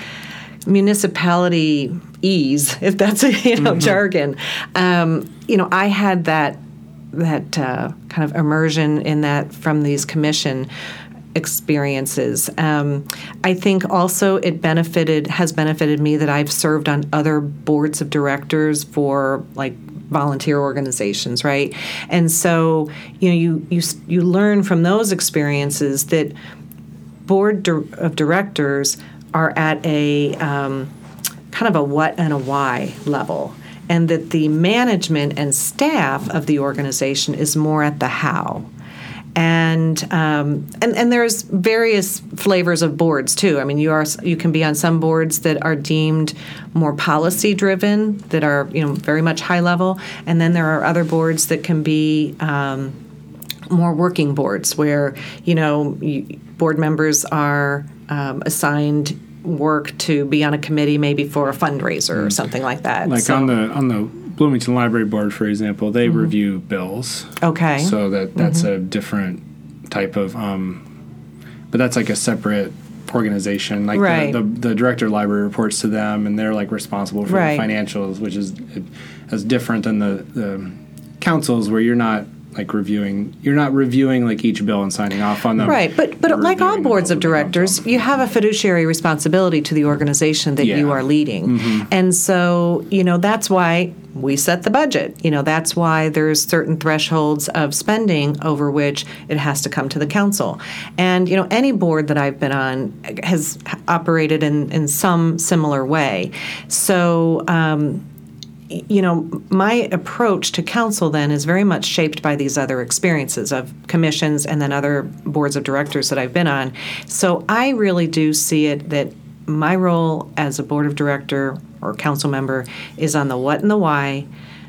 municipality ease, if that's a, you know, mm-hmm. jargon. Um, you know, I had that that uh, kind of immersion in that from these commission experiences. Um, I think also it benefited has benefited me that I've served on other boards of directors for like volunteer organizations, right? And so you know you you you learn from those experiences that board of directors are at a um, kind of a what and a why level and that the management and staff of the organization is more at the how and um, and and there's various flavors of boards too. I mean, you are you can be on some boards that are deemed more policy driven, that are you know very much high level, and then there are other boards that can be um, more working boards where you know you, board members are um, assigned work to be on a committee maybe for a fundraiser or mm. something like that. Like so, on the on the Bloomington Library Board, for example, they mm-hmm. review bills. Okay. So that that's mm-hmm. a different type of, um, but that's like a separate organization. Like right. the, the, the director of library reports to them, and they're like responsible for right. the financials, which is as different than the, the councils where you're not like reviewing you're not reviewing like each bill and signing off on them. Right but but like all boards of directors you have a fiduciary responsibility to the organization that yeah. you are leading. Mm-hmm. and so you know that's why we set the budget. You know that's why there's certain thresholds of spending over which it has to come to the council. And you know any board that i've been on has operated in in some similar way. So um, you know, my approach to council then is very much shaped by these other experiences of commissions and then other boards of directors that I've been on. So I really do see it that my role as a board of director or council member is on the what and the why,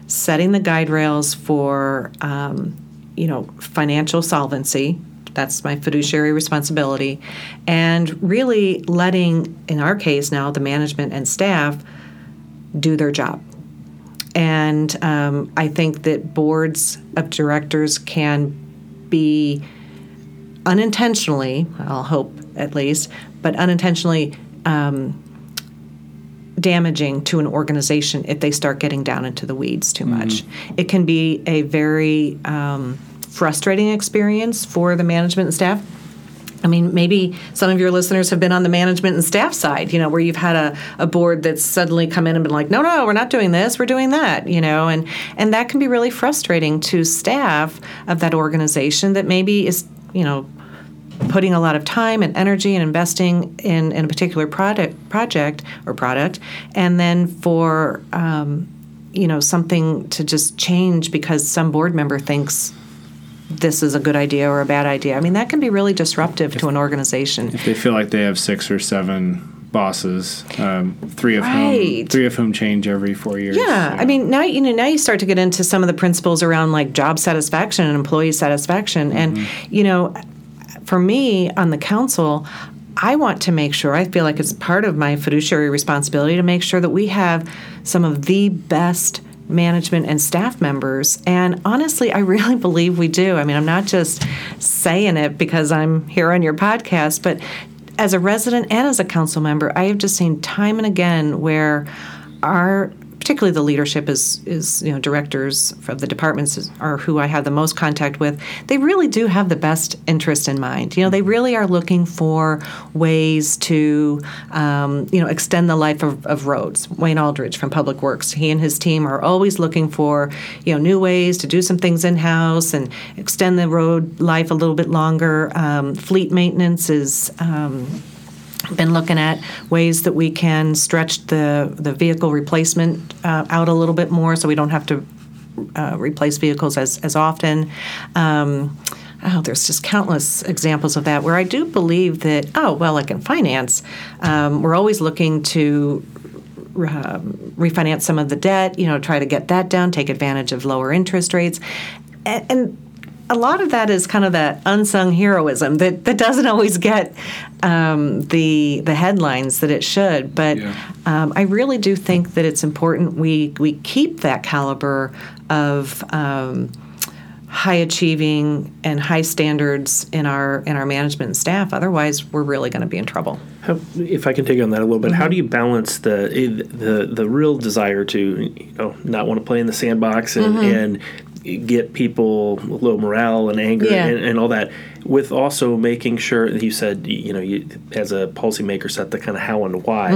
setting the guide rails for, um, you know, financial solvency. That's my fiduciary responsibility. And really letting, in our case now, the management and staff do their job and um, I think that boards of directors can be unintentionally, I'll hope at least, but unintentionally um, damaging to an organization if they start getting down into the weeds too much. Mm-hmm. It can be a very um, frustrating experience for the management and staff I mean, maybe some of your listeners have been on the management and staff side, you know, where you've had a, a board that's suddenly come in and been like, no, no, we're not doing this, we're doing that, you know, and, and that can be really frustrating to staff of that organization that maybe is, you know, putting a lot of time and energy and investing in, in a particular product project or product, and then for um, you know something to just change because some board member thinks this is a good idea or a bad idea. I mean, that can be really disruptive if, to an organization. If they feel like they have six or seven bosses, um, three of right. whom three of whom change every four years. Yeah, I mean now you know now you start to get into some of the principles around like job satisfaction and employee satisfaction, mm-hmm. and you know, for me on the council. I want to make sure, I feel like it's part of my fiduciary responsibility to make sure that we have some of the best management and staff members. And honestly, I really believe we do. I mean, I'm not just saying it because I'm here on your podcast, but as a resident and as a council member, I have just seen time and again where our particularly the leadership is is you know directors of the departments are who I have the most contact with. They really do have the best interest in mind. You know, they really are looking for ways to um, you know extend the life of, of roads. Wayne Aldrich from Public Works, he and his team are always looking for you know new ways to do some things in house and extend the road life a little bit longer. Um, fleet maintenance is. Um, been looking at ways that we can stretch the, the vehicle replacement uh, out a little bit more so we don't have to uh, replace vehicles as as often. Um, oh, there's just countless examples of that where I do believe that, oh, well, like in finance, um, we're always looking to um, refinance some of the debt, you know, try to get that down, take advantage of lower interest rates. And, and a lot of that is kind of that unsung heroism that, that doesn't always get um, the the headlines that it should. But Yeah. um, I really do think that it's important we we keep that caliber of um, high achieving and high standards in our in our management and staff. Otherwise, we're really going to be in trouble. How, if I can take on that a little bit, how do you balance the the the real desire to you know not want to play in the sandbox and, and get people low morale and anger Yeah. and, and all that, with also making sure that you said you know you as a policymaker set the kind of how and why.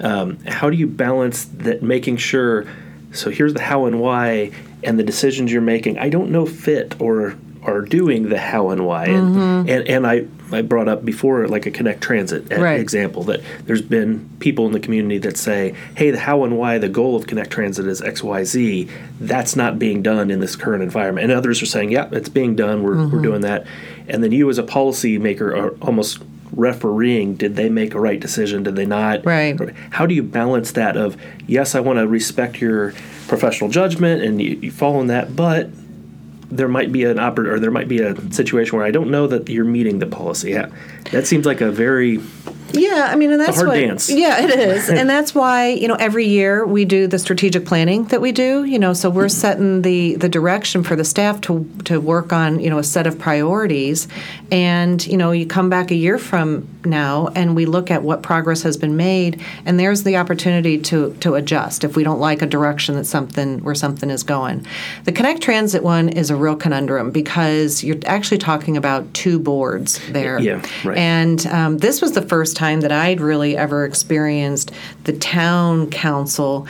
Um, how do you balance that? Making sure. So here's the how and why, and the decisions you're making. I don't know fit or are doing the how and why, and and, and I. I brought up before, like a Connect Transit Right. example, that there's been people in the community that say, hey, the how and why, the goal of Connect Transit is X, Y, Z. That's not being done in this current environment. And others are saying, yeah, it's being done. We're, Mm-hmm. we're doing that. And then you, as a policymaker, are almost refereeing did they make a right decision did they not Right. how do you balance that of yes i want to respect your professional judgment and you, you follow in that but there might be an oppor- or there might be a situation where I don't know that you're meeting the policy. That seems like a very Yeah, I mean, and that's hard what. dance. Yeah, it is, and that's why you know every year we do the strategic planning that we do. You know, so we're setting the the direction for the staff to to work on you know a set of priorities, and you know you come back a year from now and we look at what progress has been made, and there's the opportunity to to adjust if we don't like a direction that something where something is going. The Connect Transit one is a real conundrum because you're actually talking about two boards there. Yeah, right. And um, this was the first time that I'd really ever experienced the town council.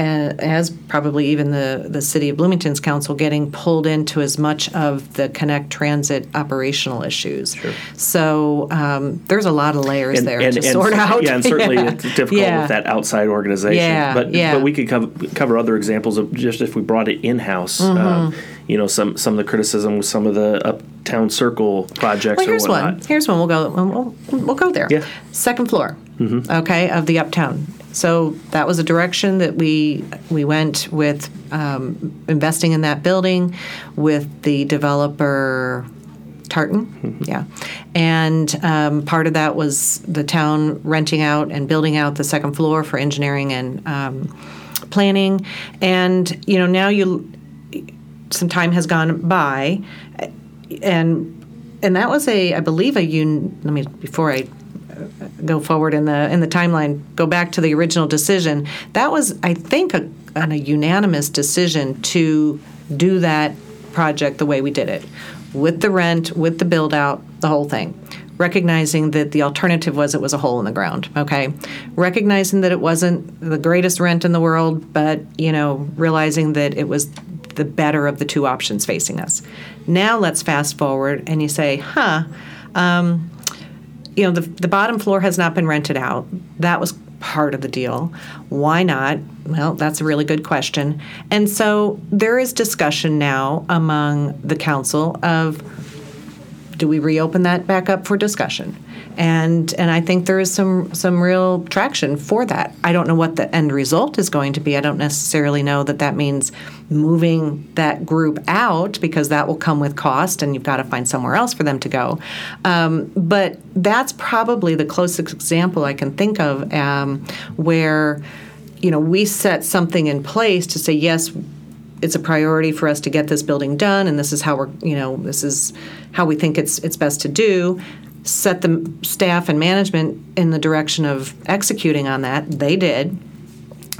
Uh, As probably even the, the city of Bloomington's council getting pulled into as much of the Connect Transit operational issues. So um, there's a lot of layers there to sort out. Yeah, and certainly Yeah. it's difficult Yeah. with that outside organization. Yeah, but yeah. but we could cover, cover other examples of just if we brought it in house. Mm-hmm. Um, you know, some some of the criticism with some of the uptown circle projects Well, or here's one. Here's one. We'll go. We'll, we'll go there. Yeah. Second floor. Okay, of the uptown. So that was a direction that we we went with um, investing in that building with the developer. Tartan, yeah, and um, part of that was the town renting out and building out the second floor for engineering and um, planning, and you know now you some time has gone by, and and that was a I believe a un. Let me before I go forward in the in the timeline. Go back to the original decision. That was I think a, a unanimous decision to do that project the way we did it, with the rent, with the build out, the whole thing. Recognizing that the alternative was it was a hole in the ground. Okay, recognizing that it wasn't the greatest rent in the world, but you know realizing that it was the better of the two options facing us. Now let's fast forward and you say, huh, um, you know, the, the bottom floor has not been rented out. That was part of the deal. Why not? Well, that's a really good question. And so there is discussion now among the council of do we reopen that back up for discussion? And and I think there is some some real traction for that. I don't know what the end result is going to be. I don't necessarily know that that means moving that group out because that will come with cost, and you've got to find somewhere else for them to go. Um, but that's probably the closest example I can think of um, where you know we set something in place to say yes it's a priority for us to get this building done and this is how we're you know this is how we think it's it's best to do. Set the staff and management in the direction of executing on that. They did.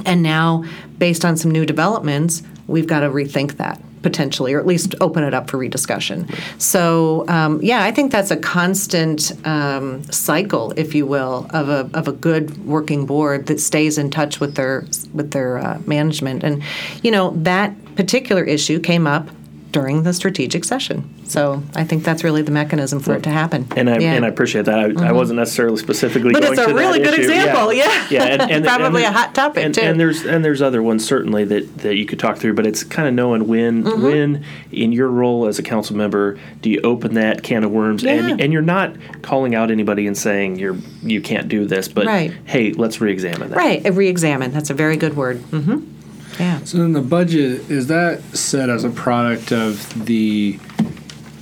And now based on some new developments we've got to rethink that potentially or at least open it up for rediscussion. So um, yeah i think that's a constant um, cycle if you will of a, of a good working board that stays in touch with their with their uh, management. And you know that particular issue came up during the strategic session. So I think that's really the mechanism for it to happen. And I Yeah. and I appreciate that. I, I wasn't necessarily specifically. But going it's a to really good issue. example, yeah. yeah, and, and Probably a hot topic, and, too. And there's and there's other ones certainly that, that you could talk through, but it's kind of knowing when Mm-hmm. when in your role as a council member do you open that can of worms, Yeah. and and you're not calling out anybody and saying you're you can't do this, but Right. hey, let's re-examine that. Right, re-examine. That's a very good word. hmm Yeah. So then the budget is that set as a product of the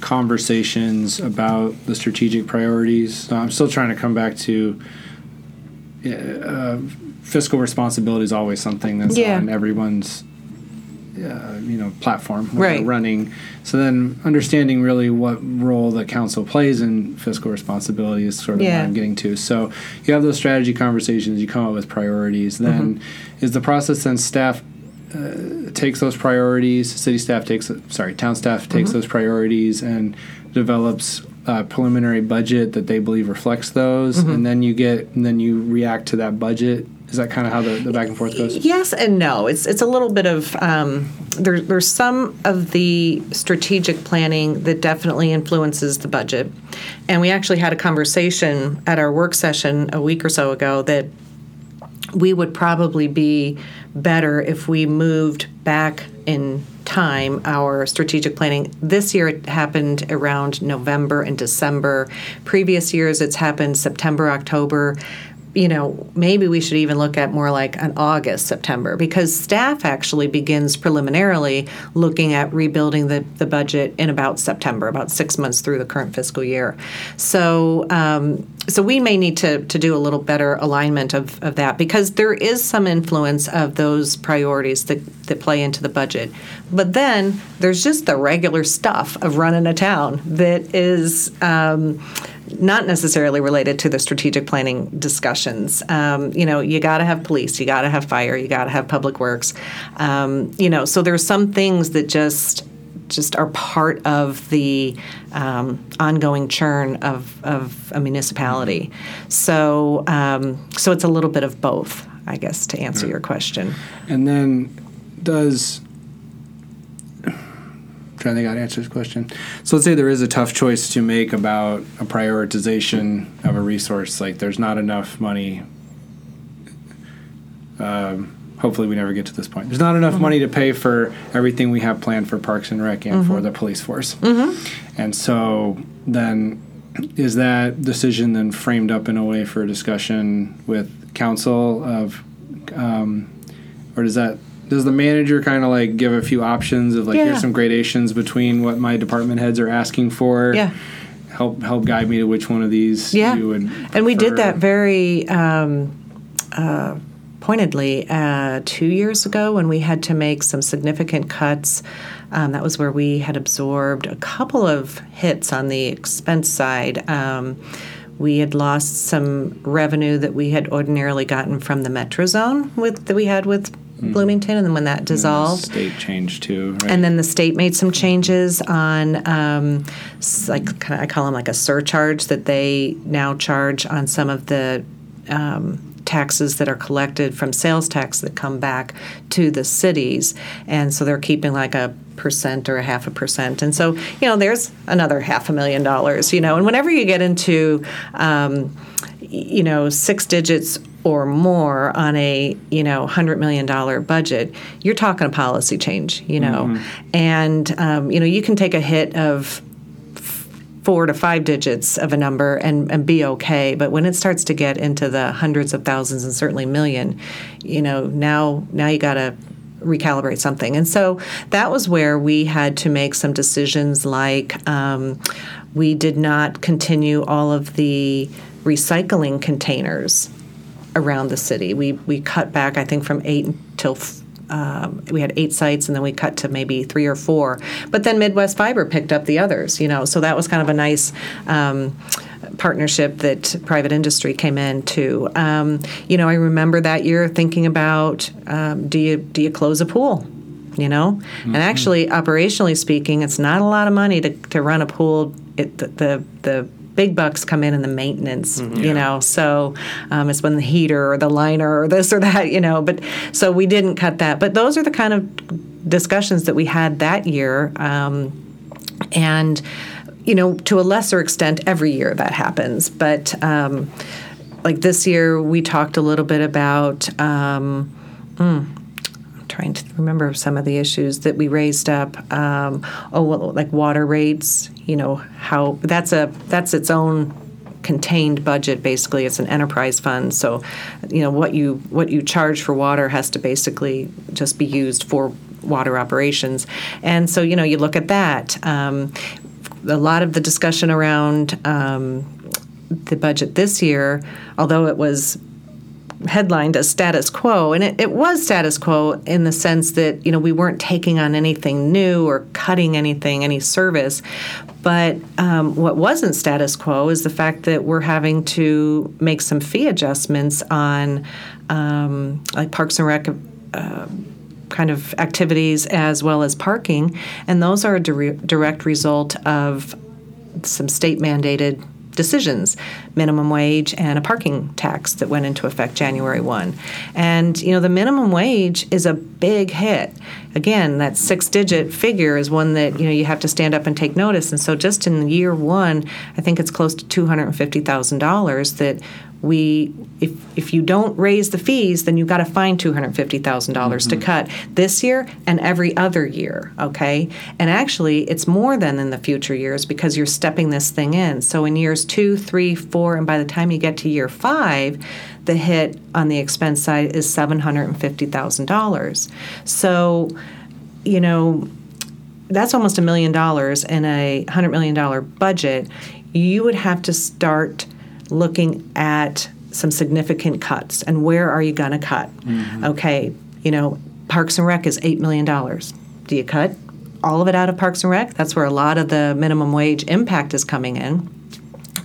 conversations about the strategic priorities. I'm still trying to come back to uh, fiscal responsibility is always something that's Yeah. on everyone's uh, you know platform when they're Right. running. So then understanding really what role the council plays in fiscal responsibility is sort of Yeah. what I'm getting to. So you have those strategy conversations, you come up with priorities. Then Mm-hmm. is the process then staff uh, takes those priorities, city staff takes sorry, town staff Mm-hmm. takes those priorities and develops a preliminary budget that they believe reflects those, Mm-hmm. and then you get and then you react to that budget. Is that kind of how the, the back and forth goes? Yes and no. It's it's a little bit of um, there, there's some of the strategic planning that definitely influences the budget, and we actually had a conversation at our work session a week or so ago that we would probably be better if we moved back in time our strategic planning. This year it happened around November and December. Previous years it's happened September, October. You know, maybe we should even look at more like an August, September, because staff actually begins preliminarily looking at rebuilding the, the budget in about September, about six months through the current fiscal year. So, um, so we may need to, to do a little better alignment of, of that because there is some influence of those priorities that, that play into the budget. But then there's just the regular stuff of running a town that is um, not necessarily related to the strategic planning discussions. Um, you know, you got to have police, you got to have fire, you got to have public works. Um, you know, so there's some things that just just are part of the um, ongoing churn of, of a municipality. So, um, so it's a little bit of both, I guess, to answer your question. And then does trying to think how to answer this question. So let's say there is a tough choice to make about a prioritization of a resource. Like there's not enough money. Um, hopefully, we never get to this point. There's not enough money to pay for everything we have planned for Parks and Rec and for the police force. And so then, is that decision then framed up in a way for a discussion with council of, um, or does that does the manager kind of like give a few options of like Yeah. here's some gradations between what my department heads are asking for? Yeah. Help help guide me to which one of these Yeah, and we did that very um, uh, pointedly uh, two years ago when we had to make some significant cuts. Um, that was where we had absorbed a couple of hits on the expense side. Um, we had lost some revenue that we had ordinarily gotten from the Metro Zone with that we had with Bloomington, and then when that dissolved, State change too. Right? and then the state made some changes on, um, like kind of, I call them like a surcharge that they now charge on some of the um, taxes that are collected from sales tax that come back to the cities, and so they're keeping like a percent or a half a percent, and so you know there's another half a million dollars, you know, and whenever you get into um, you know six digits or more on a you know hundred million dollar budget, you're talking a policy change, you know, and um, you know you can take a hit of f- four to five digits of a number and, and be okay, but when it starts to get into the hundreds of thousands and certainly million, you know now now you got to recalibrate something. And so that was where we had to make some decisions like um, we did not continue all of the recycling containers around the city. We, we cut back, I think, from eight until f- um, we had eight sites, and then we cut to maybe three or four. But then Midwest Fiber picked up the others, you know. So that was kind of a nice um, partnership that private industry came into. Um, you know, I remember that year thinking about um, do you do you close a pool? You know, and actually, operationally speaking, it's not a lot of money to, to run a pool. It, the, the the big bucks come in in the maintenance, you know. So um, it's when the heater or the liner or this or that, you know. But so we didn't cut that. But those are the kind of discussions that we had that year, um, and you know, to a lesser extent, every year that happens. But um, like this year, we talked a little bit about. Um, mm, trying to remember some of the issues that we raised up. Um, oh, well, like water rates. You know how that's a that's its own contained budget basically it's an enterprise fund so you know what you what you charge for water has to basically just be used for water operations and so you know you look at that um, a lot of the discussion around um, the budget this year, although it was headlined as status quo, and it, it, was status quo in the sense that you know we weren't taking on anything new or cutting anything, any service. But um, what wasn't status quo is the fact that we're having to make some fee adjustments on um, like Parks and Rec. Uh, kind of activities as well as parking, and those are a dire- direct result of some state mandated decisions minimum wage and a parking tax that went into effect January 1. And, you know, the minimum wage is a big hit. Again, that six digit figure is one that, you know, you have to stand up and take notice. And so just in year one, I think it's close to $250,000 that we if if you don't raise the fees then you've got to find $250,000 mm-hmm. to cut this year and every other year okay? And actually it's more than in the future years because you're stepping this thing in. So in years two three four and by the time you get to year five the hit on the expense side is $750,000 so you know that's almost a million dollars in a $100 million budget. You would have to start looking at some significant cuts and where are you going to cut? Mm-hmm. Okay, you know, Parks and Rec is $8 million. Do you cut all of it out of Parks and Rec? That's where a lot of the minimum wage impact is coming in.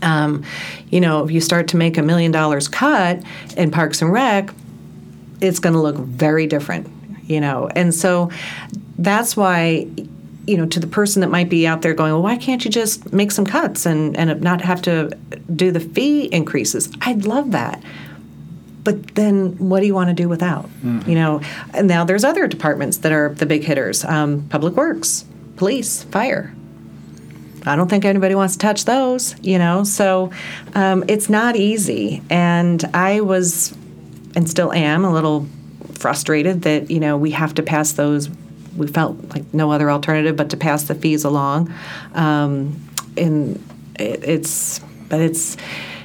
Um, you know, if you start to make a million dollars cut in Parks and Rec, it's going to look very different, you know. And so that's why you know, to the person that might be out there going, well, why can't you just make some cuts and, and not have to do the fee increases? I'd love that. But then what do you want to do without? Mm-hmm. You know, and now there's other departments that are the big hitters um, public works, police, fire. I don't think anybody wants to touch those, you know, so um, it's not easy. And I was, and still am, a little frustrated that, you know, we have to pass those we felt like no other alternative but to pass the fees along. Um, and it, it's, but it's,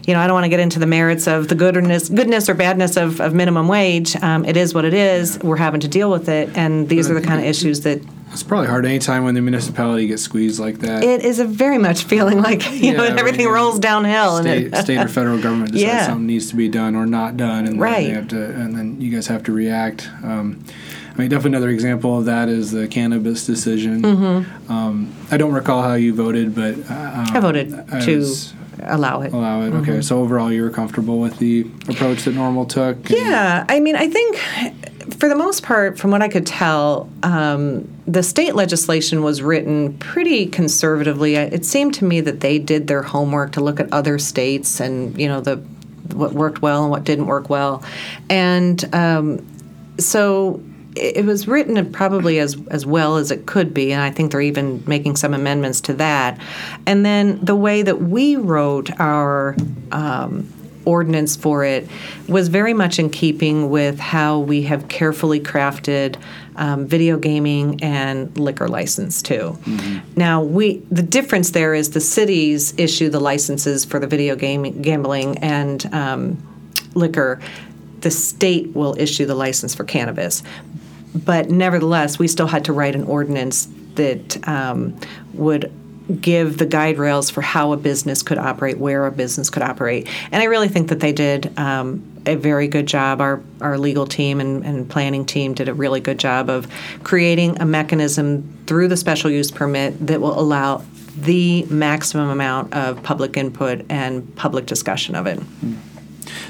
you know, I don't want to get into the merits of the goodness, goodness or badness of, of minimum wage. Um, it is what it is. Yeah. We're having to deal with it, and these but are the kind of issues that. It's probably hard anytime when the municipality gets squeezed like that. It is a very much feeling like you yeah, know everything right, rolls downhill. State, and it, state or federal government decides yeah. something needs to be done or not done, and right. then they have to, and then you guys have to react. Um, I mean, definitely another example of that is the cannabis decision. Mm-hmm. Um, I don't recall how you voted, but uh, I voted I to allow it. Allow it. Okay. Mm-hmm. So overall, you were comfortable with the approach that Normal took. Yeah. I mean, I think for the most part, from what I could tell, um, the state legislation was written pretty conservatively. It seemed to me that they did their homework to look at other states and you know the what worked well and what didn't work well, and um, so it was written probably as as well as it could be, and I think they're even making some amendments to that. And then the way that we wrote our um, ordinance for it was very much in keeping with how we have carefully crafted um, video gaming and liquor license too. Mm-hmm. Now we the difference there is the cities issue the licenses for the video game gambling and um, liquor the state will issue the license for cannabis but nevertheless, we still had to write an ordinance that um, would give the guide rails for how a business could operate, where a business could operate. And I really think that they did um, a very good job. Our, our legal team and, and, planning team did a really good job of creating a mechanism through the special use permit that will allow the maximum amount of public input and public discussion of it.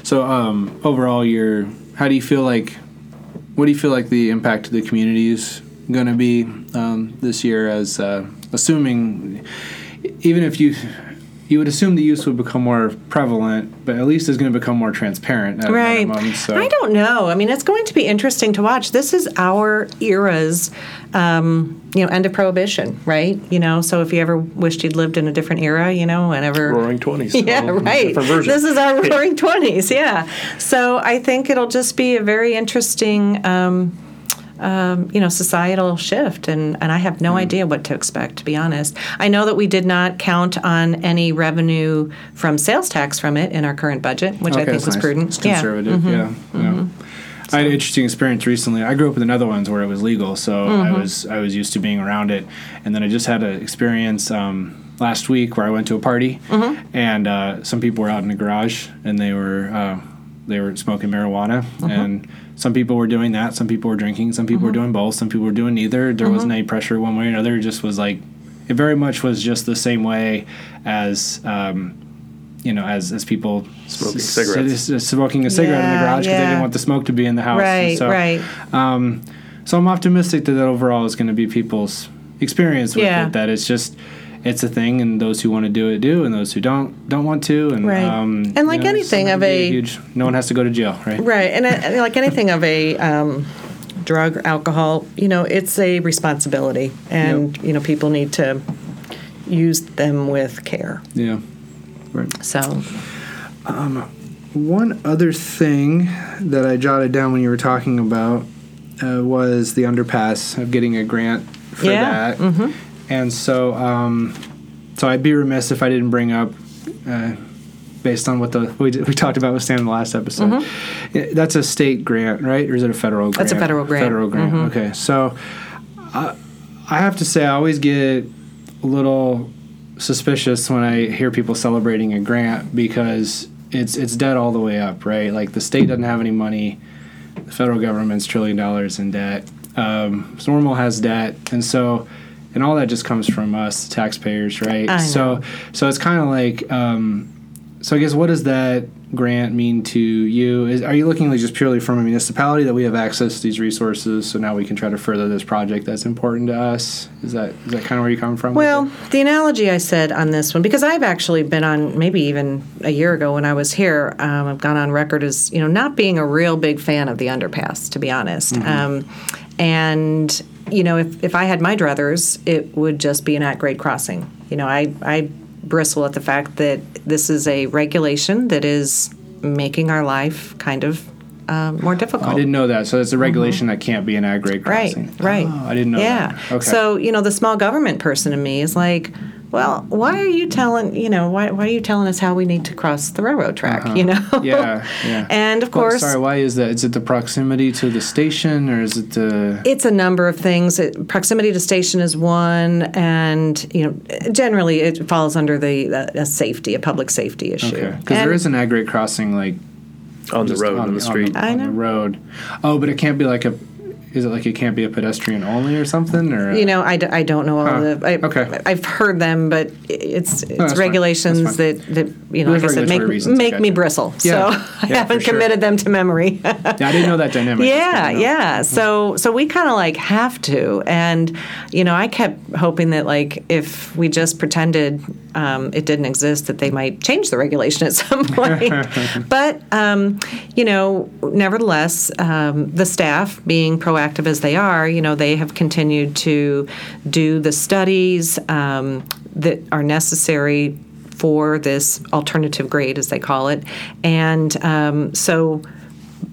So um, overall, you're, how do you feel like what do you feel like the impact to the community is going to be um, this year? As uh, assuming, even if you you would assume the use would become more prevalent, but at least it's going to become more transparent. At Right. minimum, so. I don't know. I mean, it's going to be interesting to watch. This is our era's, um, you know, end of prohibition, right? You know, so if you ever wished you'd lived in a different era, you know, whenever. Roaring Twenties. Yeah, right. This is our roaring 20s, yeah. So I think it'll just be a very interesting. Um, um, you know, societal shift, and, and I have no idea what to expect, to be honest. I know that we did not count on any revenue from sales tax from it in our current budget, which I think was nice. prudent. It's conservative, Yeah. yeah. Mm-hmm. yeah. I had an interesting experience recently. I grew up in the Netherlands where it was legal, so I Mm-hmm. was I was used to being around it. And then I just had an experience um, last week where I went to a party, Mm-hmm. and uh, some people were out in the garage and they were uh, they were smoking marijuana, Mm-hmm. and some people were doing that. Some people were drinking. Some people were doing both. Some people were doing neither. There wasn't any pressure one way or another. It just was like it very much was just the same way as. Um, you know, as as people Smoking s- cigarettes. s- smoking a cigarette in the garage because they didn't want the smoke to be in the house. Right, so, right. Um, so I'm optimistic that that overall is going to be people's experience with Yeah. it. That it's just it's a thing, and those who want to do it do, and those who don't don't want to. And Right. um, And like you know, anything of gonna a- huge, no one has to go to jail, right? Right, and, and like anything of a um, drug or alcohol, you know, it's a responsibility, and you know, people need to use them with care. Yeah. Right. So, One other thing that I jotted down when you were talking about uh, was the underpass of getting a grant for that. Yeah, that. And so, um, so I'd be remiss if I didn't bring up, uh, based on what the we, we talked about with Stan in the last episode. Yeah, That's a state grant, right? Or is it a federal grant? That's a federal grant. Federal grant. Okay, so uh, I have to say I always get a little suspicious when I hear people celebrating a grant because it's it's dead all the way up, right? Like the state doesn't have any money, the federal government's trillion dollars in debt. Um, Normal has debt, and so and all that just comes from us taxpayers, right? So so it's kind of like um, so I guess what does that grant mean to you? Is, are you looking like just purely from a municipality that we have access to these resources, so now we can try to further this project that's important to us? Is that is that kind of where you come from? well, the analogy I said on this one, because I've actually been on maybe even a year ago when I was here, um, I've gone on record as you know not being a real big fan of the underpass, to be honest. Um, and you know, if if I had my druthers, it would just be an at grade crossing. You know, I I bristle at the fact that this is a regulation that is making our life kind of um, more difficult. I didn't know that. So it's a regulation that can't be an at grade Right, crossing. right. Oh, I didn't know yeah. that. Okay. So, you know, the small government person in me is like, well, why are you telling, you know, why, why are you telling us how we need to cross the railroad track, you know? Uh-huh. yeah, yeah. and of Well, course, sorry. Why is that? Is it the proximity to the station, or is it the? it's a number of things. It, proximity to station is one, and you know, generally it falls under the uh, a safety, a public safety issue. Okay, because there is an at grade crossing like on the road, on, the street. I on know. the road. Oh, but it can't be like a. Is it like it can't be a pedestrian only or something? Or You know, I, d- I don't know all Huh. the. I, Okay. I've heard them, but it's it's fine. regulations that, that you know, There's like I said, make regulatory reasons, I make me bristle. Yeah. So I haven't sure. committed them to memory. yeah, I didn't know that dynamic. Yeah, yeah. So so we kind of like have to, and you know, I kept hoping that like if we just pretended um, it didn't exist, that they might change the regulation at some point. but um, you know, nevertheless, um, the staff, being proactive as they are, you know, they have continued to do the studies um, that are necessary for this alternative grade, as they call it, and um, so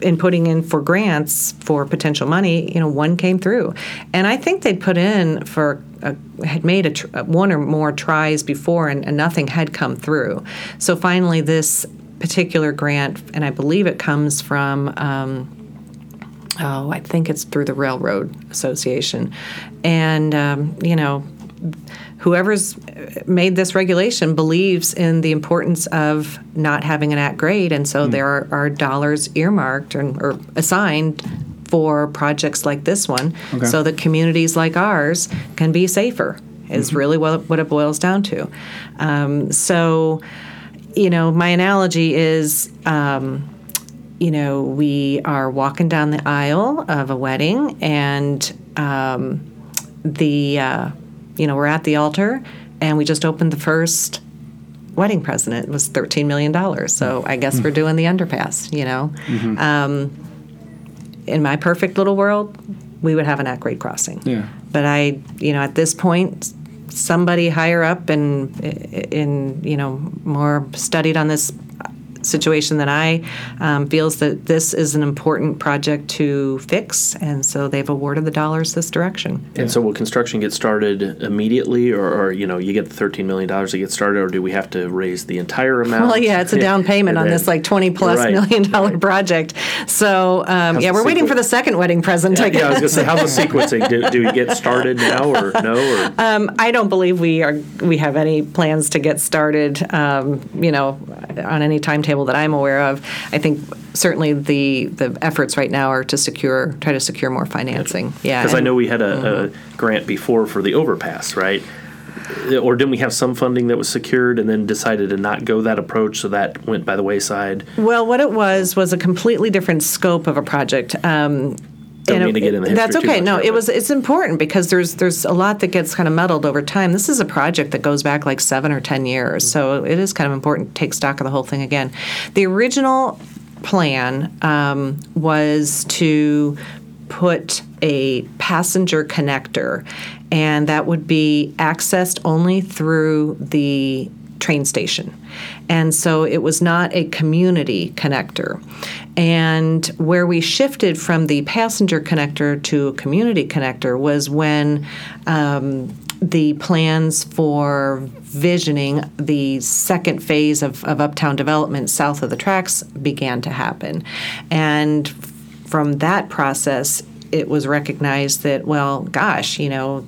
in putting in for grants for potential money, you know, one came through, and I think they'd put in for a, had made a tr- one or more tries before, and, and nothing had come through. So finally, this particular grant, and I believe it comes from. Um, oh, I think it's through the Railroad Association. And, um, you know, whoever's made this regulation believes in the importance of not having an at grade. And so there are, are dollars earmarked and, or assigned for projects like this one Okay. so that communities like ours can be safer, is really what, what it boils down to. Um, so, you know, my analogy is. Um, you know, we are walking down the aisle of a wedding, and um, the, uh, you know, we're at the altar, and we just opened the first wedding present It was $13 million. So I guess we're doing the underpass, you know. Um, in my perfect little world, we would have an at grade crossing. Yeah. But I, you know, at this point, somebody higher up and in, you know, more studied on this situation than I um, feels that this is an important project to fix, and so they've awarded the dollars this direction. And so will construction get started immediately, or, or you know, you get the thirteen million dollars to get started, or do we have to raise the entire amount? Well, yeah, it's a down payment on this like twenty plus Right, million dollar right. project. So um, yeah, we're waiting for the second wedding present. I Yeah, I was gonna say, how's the sequencing? Do, do we get started now or no? Or Um, I don't believe we are. We have any plans to get started. Um, you know, on any timetable that I'm aware of. I think certainly the the efforts right now are to secure, try to secure more financing. Yeah, because I know we had a, Mm-hmm. a grant before for the overpass, right? Or didn't we have some funding that was secured and then decided to not go that approach, so that went by the wayside? Well, what it was was a completely different scope of a project. Um, Don't and mean to get in the That's okay. No, it was. It's important because there's there's a lot that gets kind of muddled over time. This is a project that goes back like seven or ten years, so it is kind of important to take stock of the whole thing again. The original plan um, was to put a passenger connector, and that would be accessed only through the train station. And so it was not a community connector. And where we shifted from the passenger connector to a community connector was when um, the plans for visioning the second phase of, of uptown development south of the tracks began to happen. And from that process, it was recognized that, well, gosh, you know,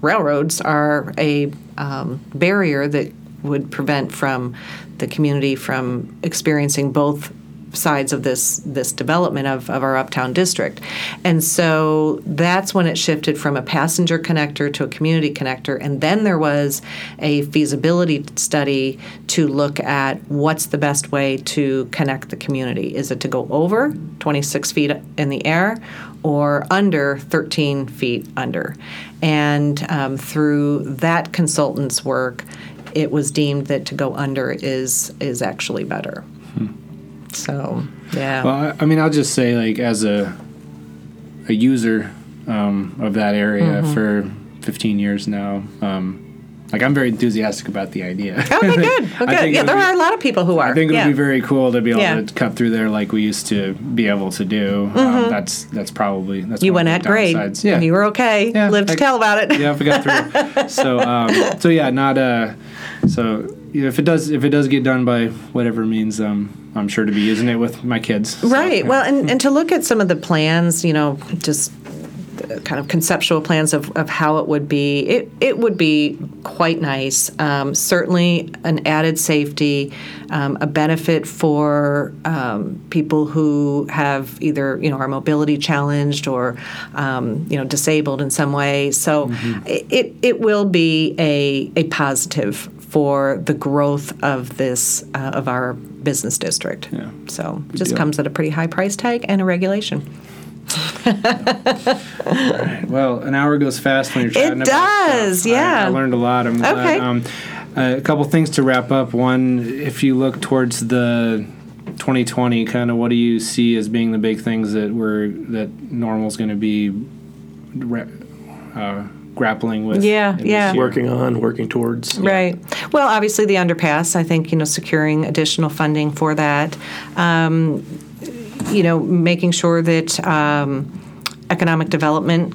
railroads are a um, barrier that would prevent from the community from experiencing both sides of this this development of, of our uptown district. And so that's when it shifted from a passenger connector to a community connector. And then there was a feasibility study to look at what's the best way to connect the community. Is it to go over 26 feet in the air or under 13 feet under? And um, through that consultant's work, it was deemed that to go under is is actually better. So yeah. Well, I- I mean, I'll just say, like, as a a user um, of that area Mm-hmm. for 15 years now, um, like, I'm very enthusiastic about the idea. Okay, good. I Okay, yeah, there be- are a lot of people who are. I think it would yeah. be very cool to be able Yeah. to cut through there like we used to be able to do. Um, that's that's probably that's Mm-hmm. You went at grade. Yeah, and you were okay. Yeah, Lived to tell about it. yeah, we got through. so um, so yeah, not uh, so if it does if it does get done by whatever means, um, I'm sure to be using it with my kids. So, Right. yeah. Well, and, and to look at some of the plans, you know, just kind of conceptual plans of, of how it would be, it, it would be quite nice. Um, certainly an added safety, um, a benefit for um, people who have either, you know, are mobility challenged or, um, you know, disabled in some way. So it, it, it will be a, a positive for the growth of this, uh, of our business district. Yeah. So it just deal. comes at a pretty high price tag and a regulation. Well, an hour goes fast when you're chatting about does, stuff. I- yeah. I, learned a lot. I'm glad. Okay. Um, uh, a couple things to wrap up. One, if you look towards the 2020, kind of what do you see as being the big things that we're that normal's going to be ra- uh, grappling with? Yeah, yeah. Working on, working towards. Right. Well, obviously the underpass. I think you know securing additional funding for that. Um, you know, making sure that um, economic development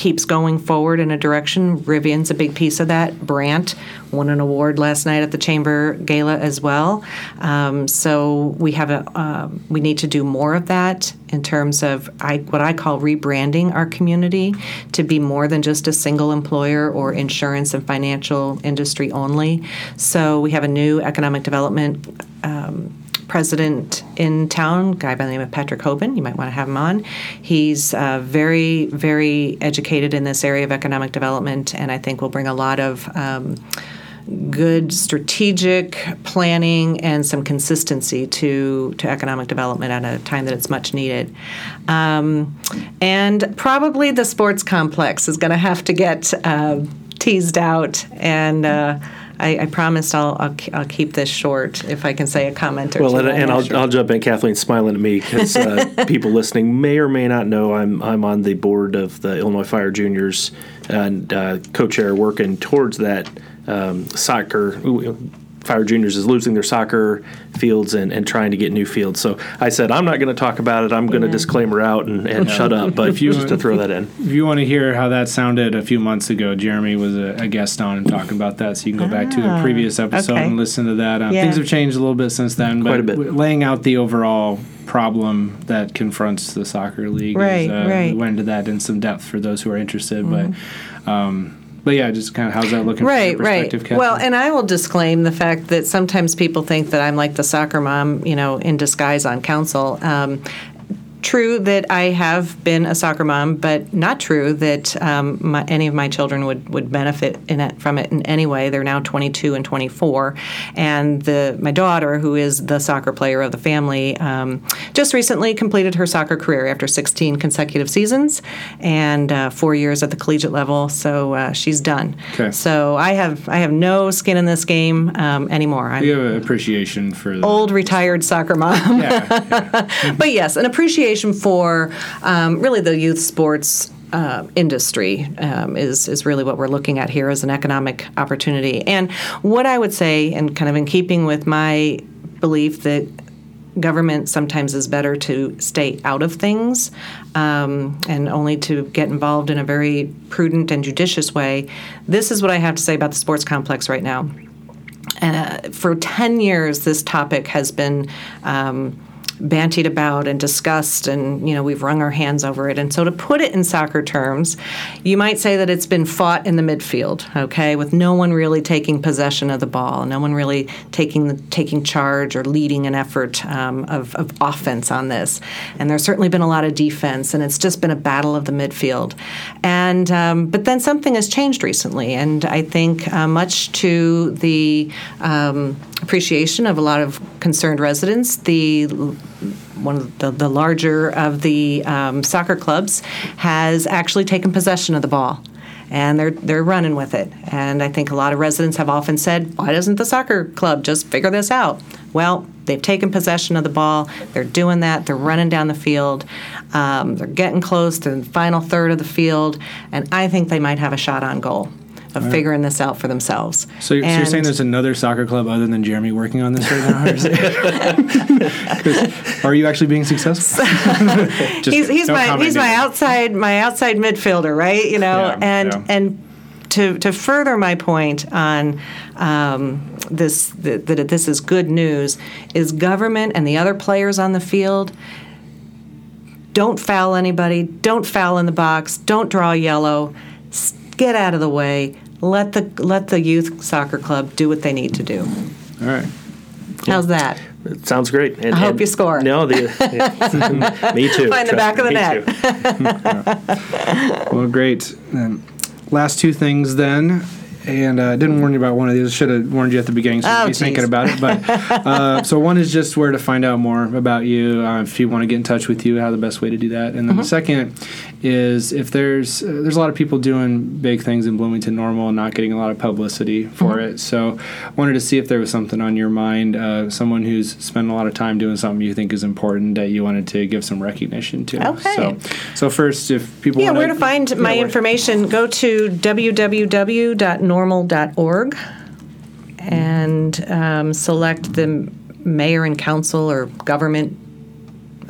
keeps going forward in a direction. Rivian's a big piece of that. Brant won an award last night at the Chamber Gala as well. Um, so we have a um, we need to do more of that in terms of I, what I call rebranding our community to be more than just a single employer or insurance and financial industry only. So we have a new economic development. Um, president in town, guy by the name of Patrick Hoban. You might want to have him on. He's uh, very, very educated in this area of economic development, and I think will bring a lot of um, good strategic planning and some consistency to, to economic development at a time that it's much needed. Um, and probably the sports complex is going to have to get uh, teased out and. Uh, I, I promised I'll, I'll I'll keep this short if I can say a comment or Well, two. and, and. I'll, I'll jump in. Kathleen's smiling at me because uh, people listening may or may not know I'm I'm on the board of the Illinois Fire Juniors and uh, co-chair working towards that um, soccer. Fire Juniors is losing their soccer fields and, and trying to get new fields. So I said I'm not going to talk about it. I'm going to Yeah. disclaimer out and, and shut up. But if you- just to throw that in. If you want to hear how that sounded a few months ago, Jeremy was a, a guest on and talking about that. So you can go back to a Ah, previous episode okay. and listen to that. Um, Yeah. Things have changed a little bit since then, Quite a but bit. laying out the overall problem that confronts the soccer league. Right, is, uh, right. Mm-hmm. We went into that in some depth for those who are interested, but. Um, but yeah, just kind of how's that looking Right, from your right. Well, and I will disclaim the fact that sometimes people think that I'm like the soccer mom, you know, in disguise on council. Um, true that I have been a soccer mom, but not true that um, my, any of my children would, would benefit in it, from it in any way. They're now 22 and 24, and the my daughter, who is the soccer player of the family, um, just recently completed her soccer career after 16 consecutive seasons and uh, four years at the collegiate level. So uh, she's done. Okay. So I have I have no skin in this game um, anymore. I'm you have an appreciation for the old retired soccer mom. Yeah, but yes, an appreciation for um, really the youth sports. Uh, industry um, is is really what we're looking at here as an economic opportunity, and what I would say, and kind of in keeping with my belief that government sometimes is better to stay out of things um, and only to get involved in a very prudent and judicious way. This is what I have to say about the sports complex right now uh, for 10 years, this topic has been um, bantied about and discussed, and you know we've wrung our hands over it. And so, to put it in soccer terms, you might say that it's been fought in the midfield, okay, with no one really taking possession of the ball, no one really taking the, taking charge or leading an effort um, of, of offense on this. And there's certainly been a lot of defense, and it's just been a battle of the midfield. And um, but then something has changed recently, and I think uh, much to the um, appreciation of a lot of concerned residents, the one of the, the larger of the um, soccer clubs has actually taken possession of the ball and they're they're running with it. And I think a lot of residents have often said, "Why doesn't the soccer club just figure this out?" Well, they've taken possession of the ball. They're doing that. They're running down the field. Um, they're getting close to the final third of the field, and I think they might have a shot on goal of figuring this out for themselves. So you're, so you're saying there's another soccer club other than Jeremy working on this right now? Or is it- 'Cause are you actually being successful? He's, he's my he's my outside my outside midfielder, right? You know, Yeah, and yeah. and to to further my point on um, this that, that this is good news is government and the other players on the field. Don't foul anybody. Don't foul in the box. Don't draw yellow. S- Get out of the way. Let the let the youth soccer club do what they need to do. All right. How's that? It sounds great. And, I hope and- you score. No, the, me too. Find the Trust back of the me net. too. Well, great. Um, last two things then. And uh, I didn't warn you about one of these. I should have warned you at the beginning, so Oh, you'd be thinking about it. But uh, so one is just where to find out more about you. Uh, if you want to get in touch with you, how the best way to do that. And then the Mm-hmm. second is if there's uh, there's a lot of people doing big things in Bloomington Normal and not getting a lot of publicity for Mm-hmm. it. So I wanted to see if there was something on your mind, uh, someone who's spent a lot of time doing something you think is important that you wanted to give some recognition to. Okay. So, so first, if people Yeah, wanna, where to find my Yeah, where- information, go to www.normal.org and um, select the mayor and council or government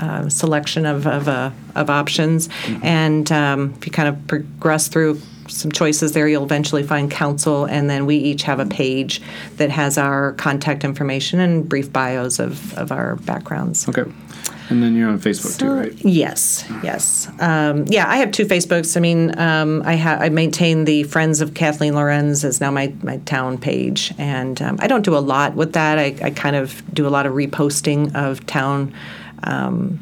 uh, selection of, of, uh, of options. And um, if you kind of progress through some choices there, you'll eventually find council, and then we each have a page that has our contact information and brief bios of, of our backgrounds. Okay. And then you're on Facebook too, right? Yes, yes, um, yeah. I have two Facebooks. I mean, um, I ha- I maintain the Friends of Kathleen Lorenz is now my, my town page, and um, I don't do a lot with that. I, I kind of do a lot of reposting of town um,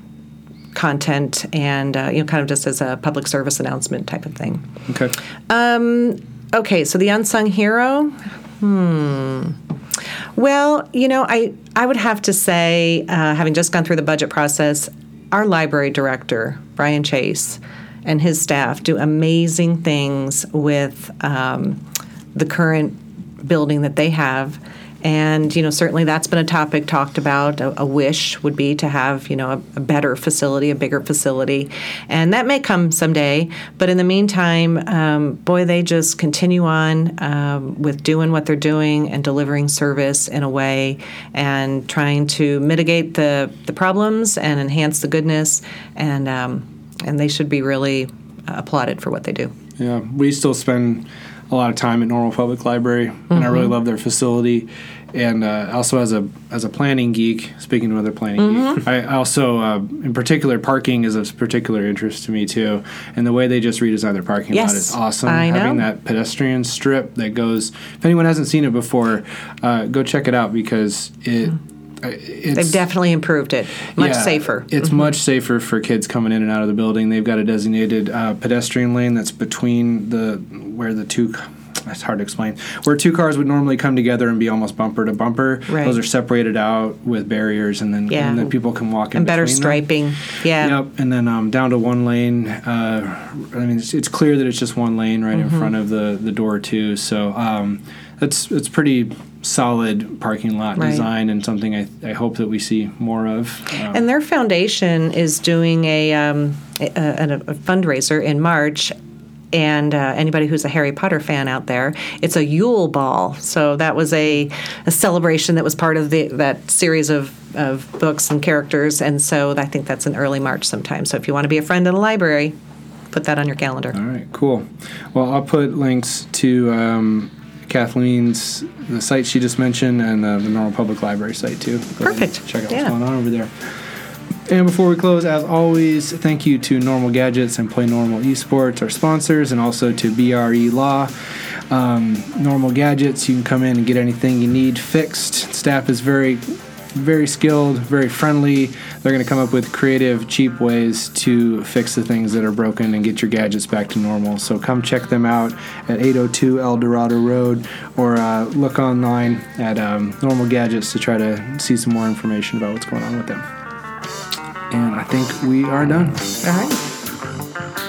content, and uh, you know, kind of just as a public service announcement type of thing. Okay. Um, Okay, so the unsung hero. Hmm. Well, you know, I I would have to say, uh, having just gone through the budget process, our library director Brian Chase and his staff do amazing things with um, the current building that they have. And you know, certainly that's been a topic talked about. A, a wish would be to have you know a, a, better facility, a bigger facility, and that may come someday. But in the meantime, um, boy, they just continue on um, with doing what they're doing and delivering service in a way, and trying to mitigate the the problems and enhance the goodness, and um, and they should be really applauded for what they do. Yeah, we still spend a lot of time at Normal Public Library, mm-hmm. and I really mm-hmm. love their facility. And uh, also as a as a planning geek, speaking of other planning mm-hmm. geek, I also uh, in particular parking is of particular interest to me too. And the way they just redesigned their parking yes, lot is awesome. I know. Having that pedestrian strip that goes. If anyone hasn't seen it before, uh, go check it out because it. Mm They've definitely improved it. Much yeah, safer. It's mm-hmm. much safer for kids coming in and out of the building. They've got a designated uh, pedestrian lane that's between the where the two. It's hard to explain. Where two cars would normally come together and be almost bumper to bumper, right. those are separated out with barriers, and then yeah. and then people can walk in. And better striping, them. yeah. Yep, and then um, down to one lane. Uh, I mean, it's, it's, clear that it's just one lane right mm-hmm. in front of the the door too. So um, it's it's pretty solid parking lot right. design and something I, I hope that we see more of. Um, and their foundation is doing a, um, a, a, a fundraiser in March and uh, anybody who's a Harry Potter fan out there, it's a Yule Ball. So that was a, a celebration that was part of the, that series of, of books and characters. And so I think that's in early March sometime. So if you want to be a friend in the library, put that on your calendar. All right, cool. Well, I'll put links to um, Kathleen's the site she just mentioned and uh, the Normal Public Library site too. Go Perfect. Check out yeah. what's going on over there. And before we close, as always, thank you to Normal Gadgets and Play Normal Esports, our sponsors, and also to BRE Law. Um, normal Gadgets, you can come in and get anything you need fixed. Staff is very very skilled, very friendly. They're going to come up with creative, cheap ways to fix the things that are broken and get your gadgets back to normal. So come check them out at 802 El Dorado Road or uh, look online at um, Normal Gadgets to try to see some more information about what's going on with them. And I think we are done. All right.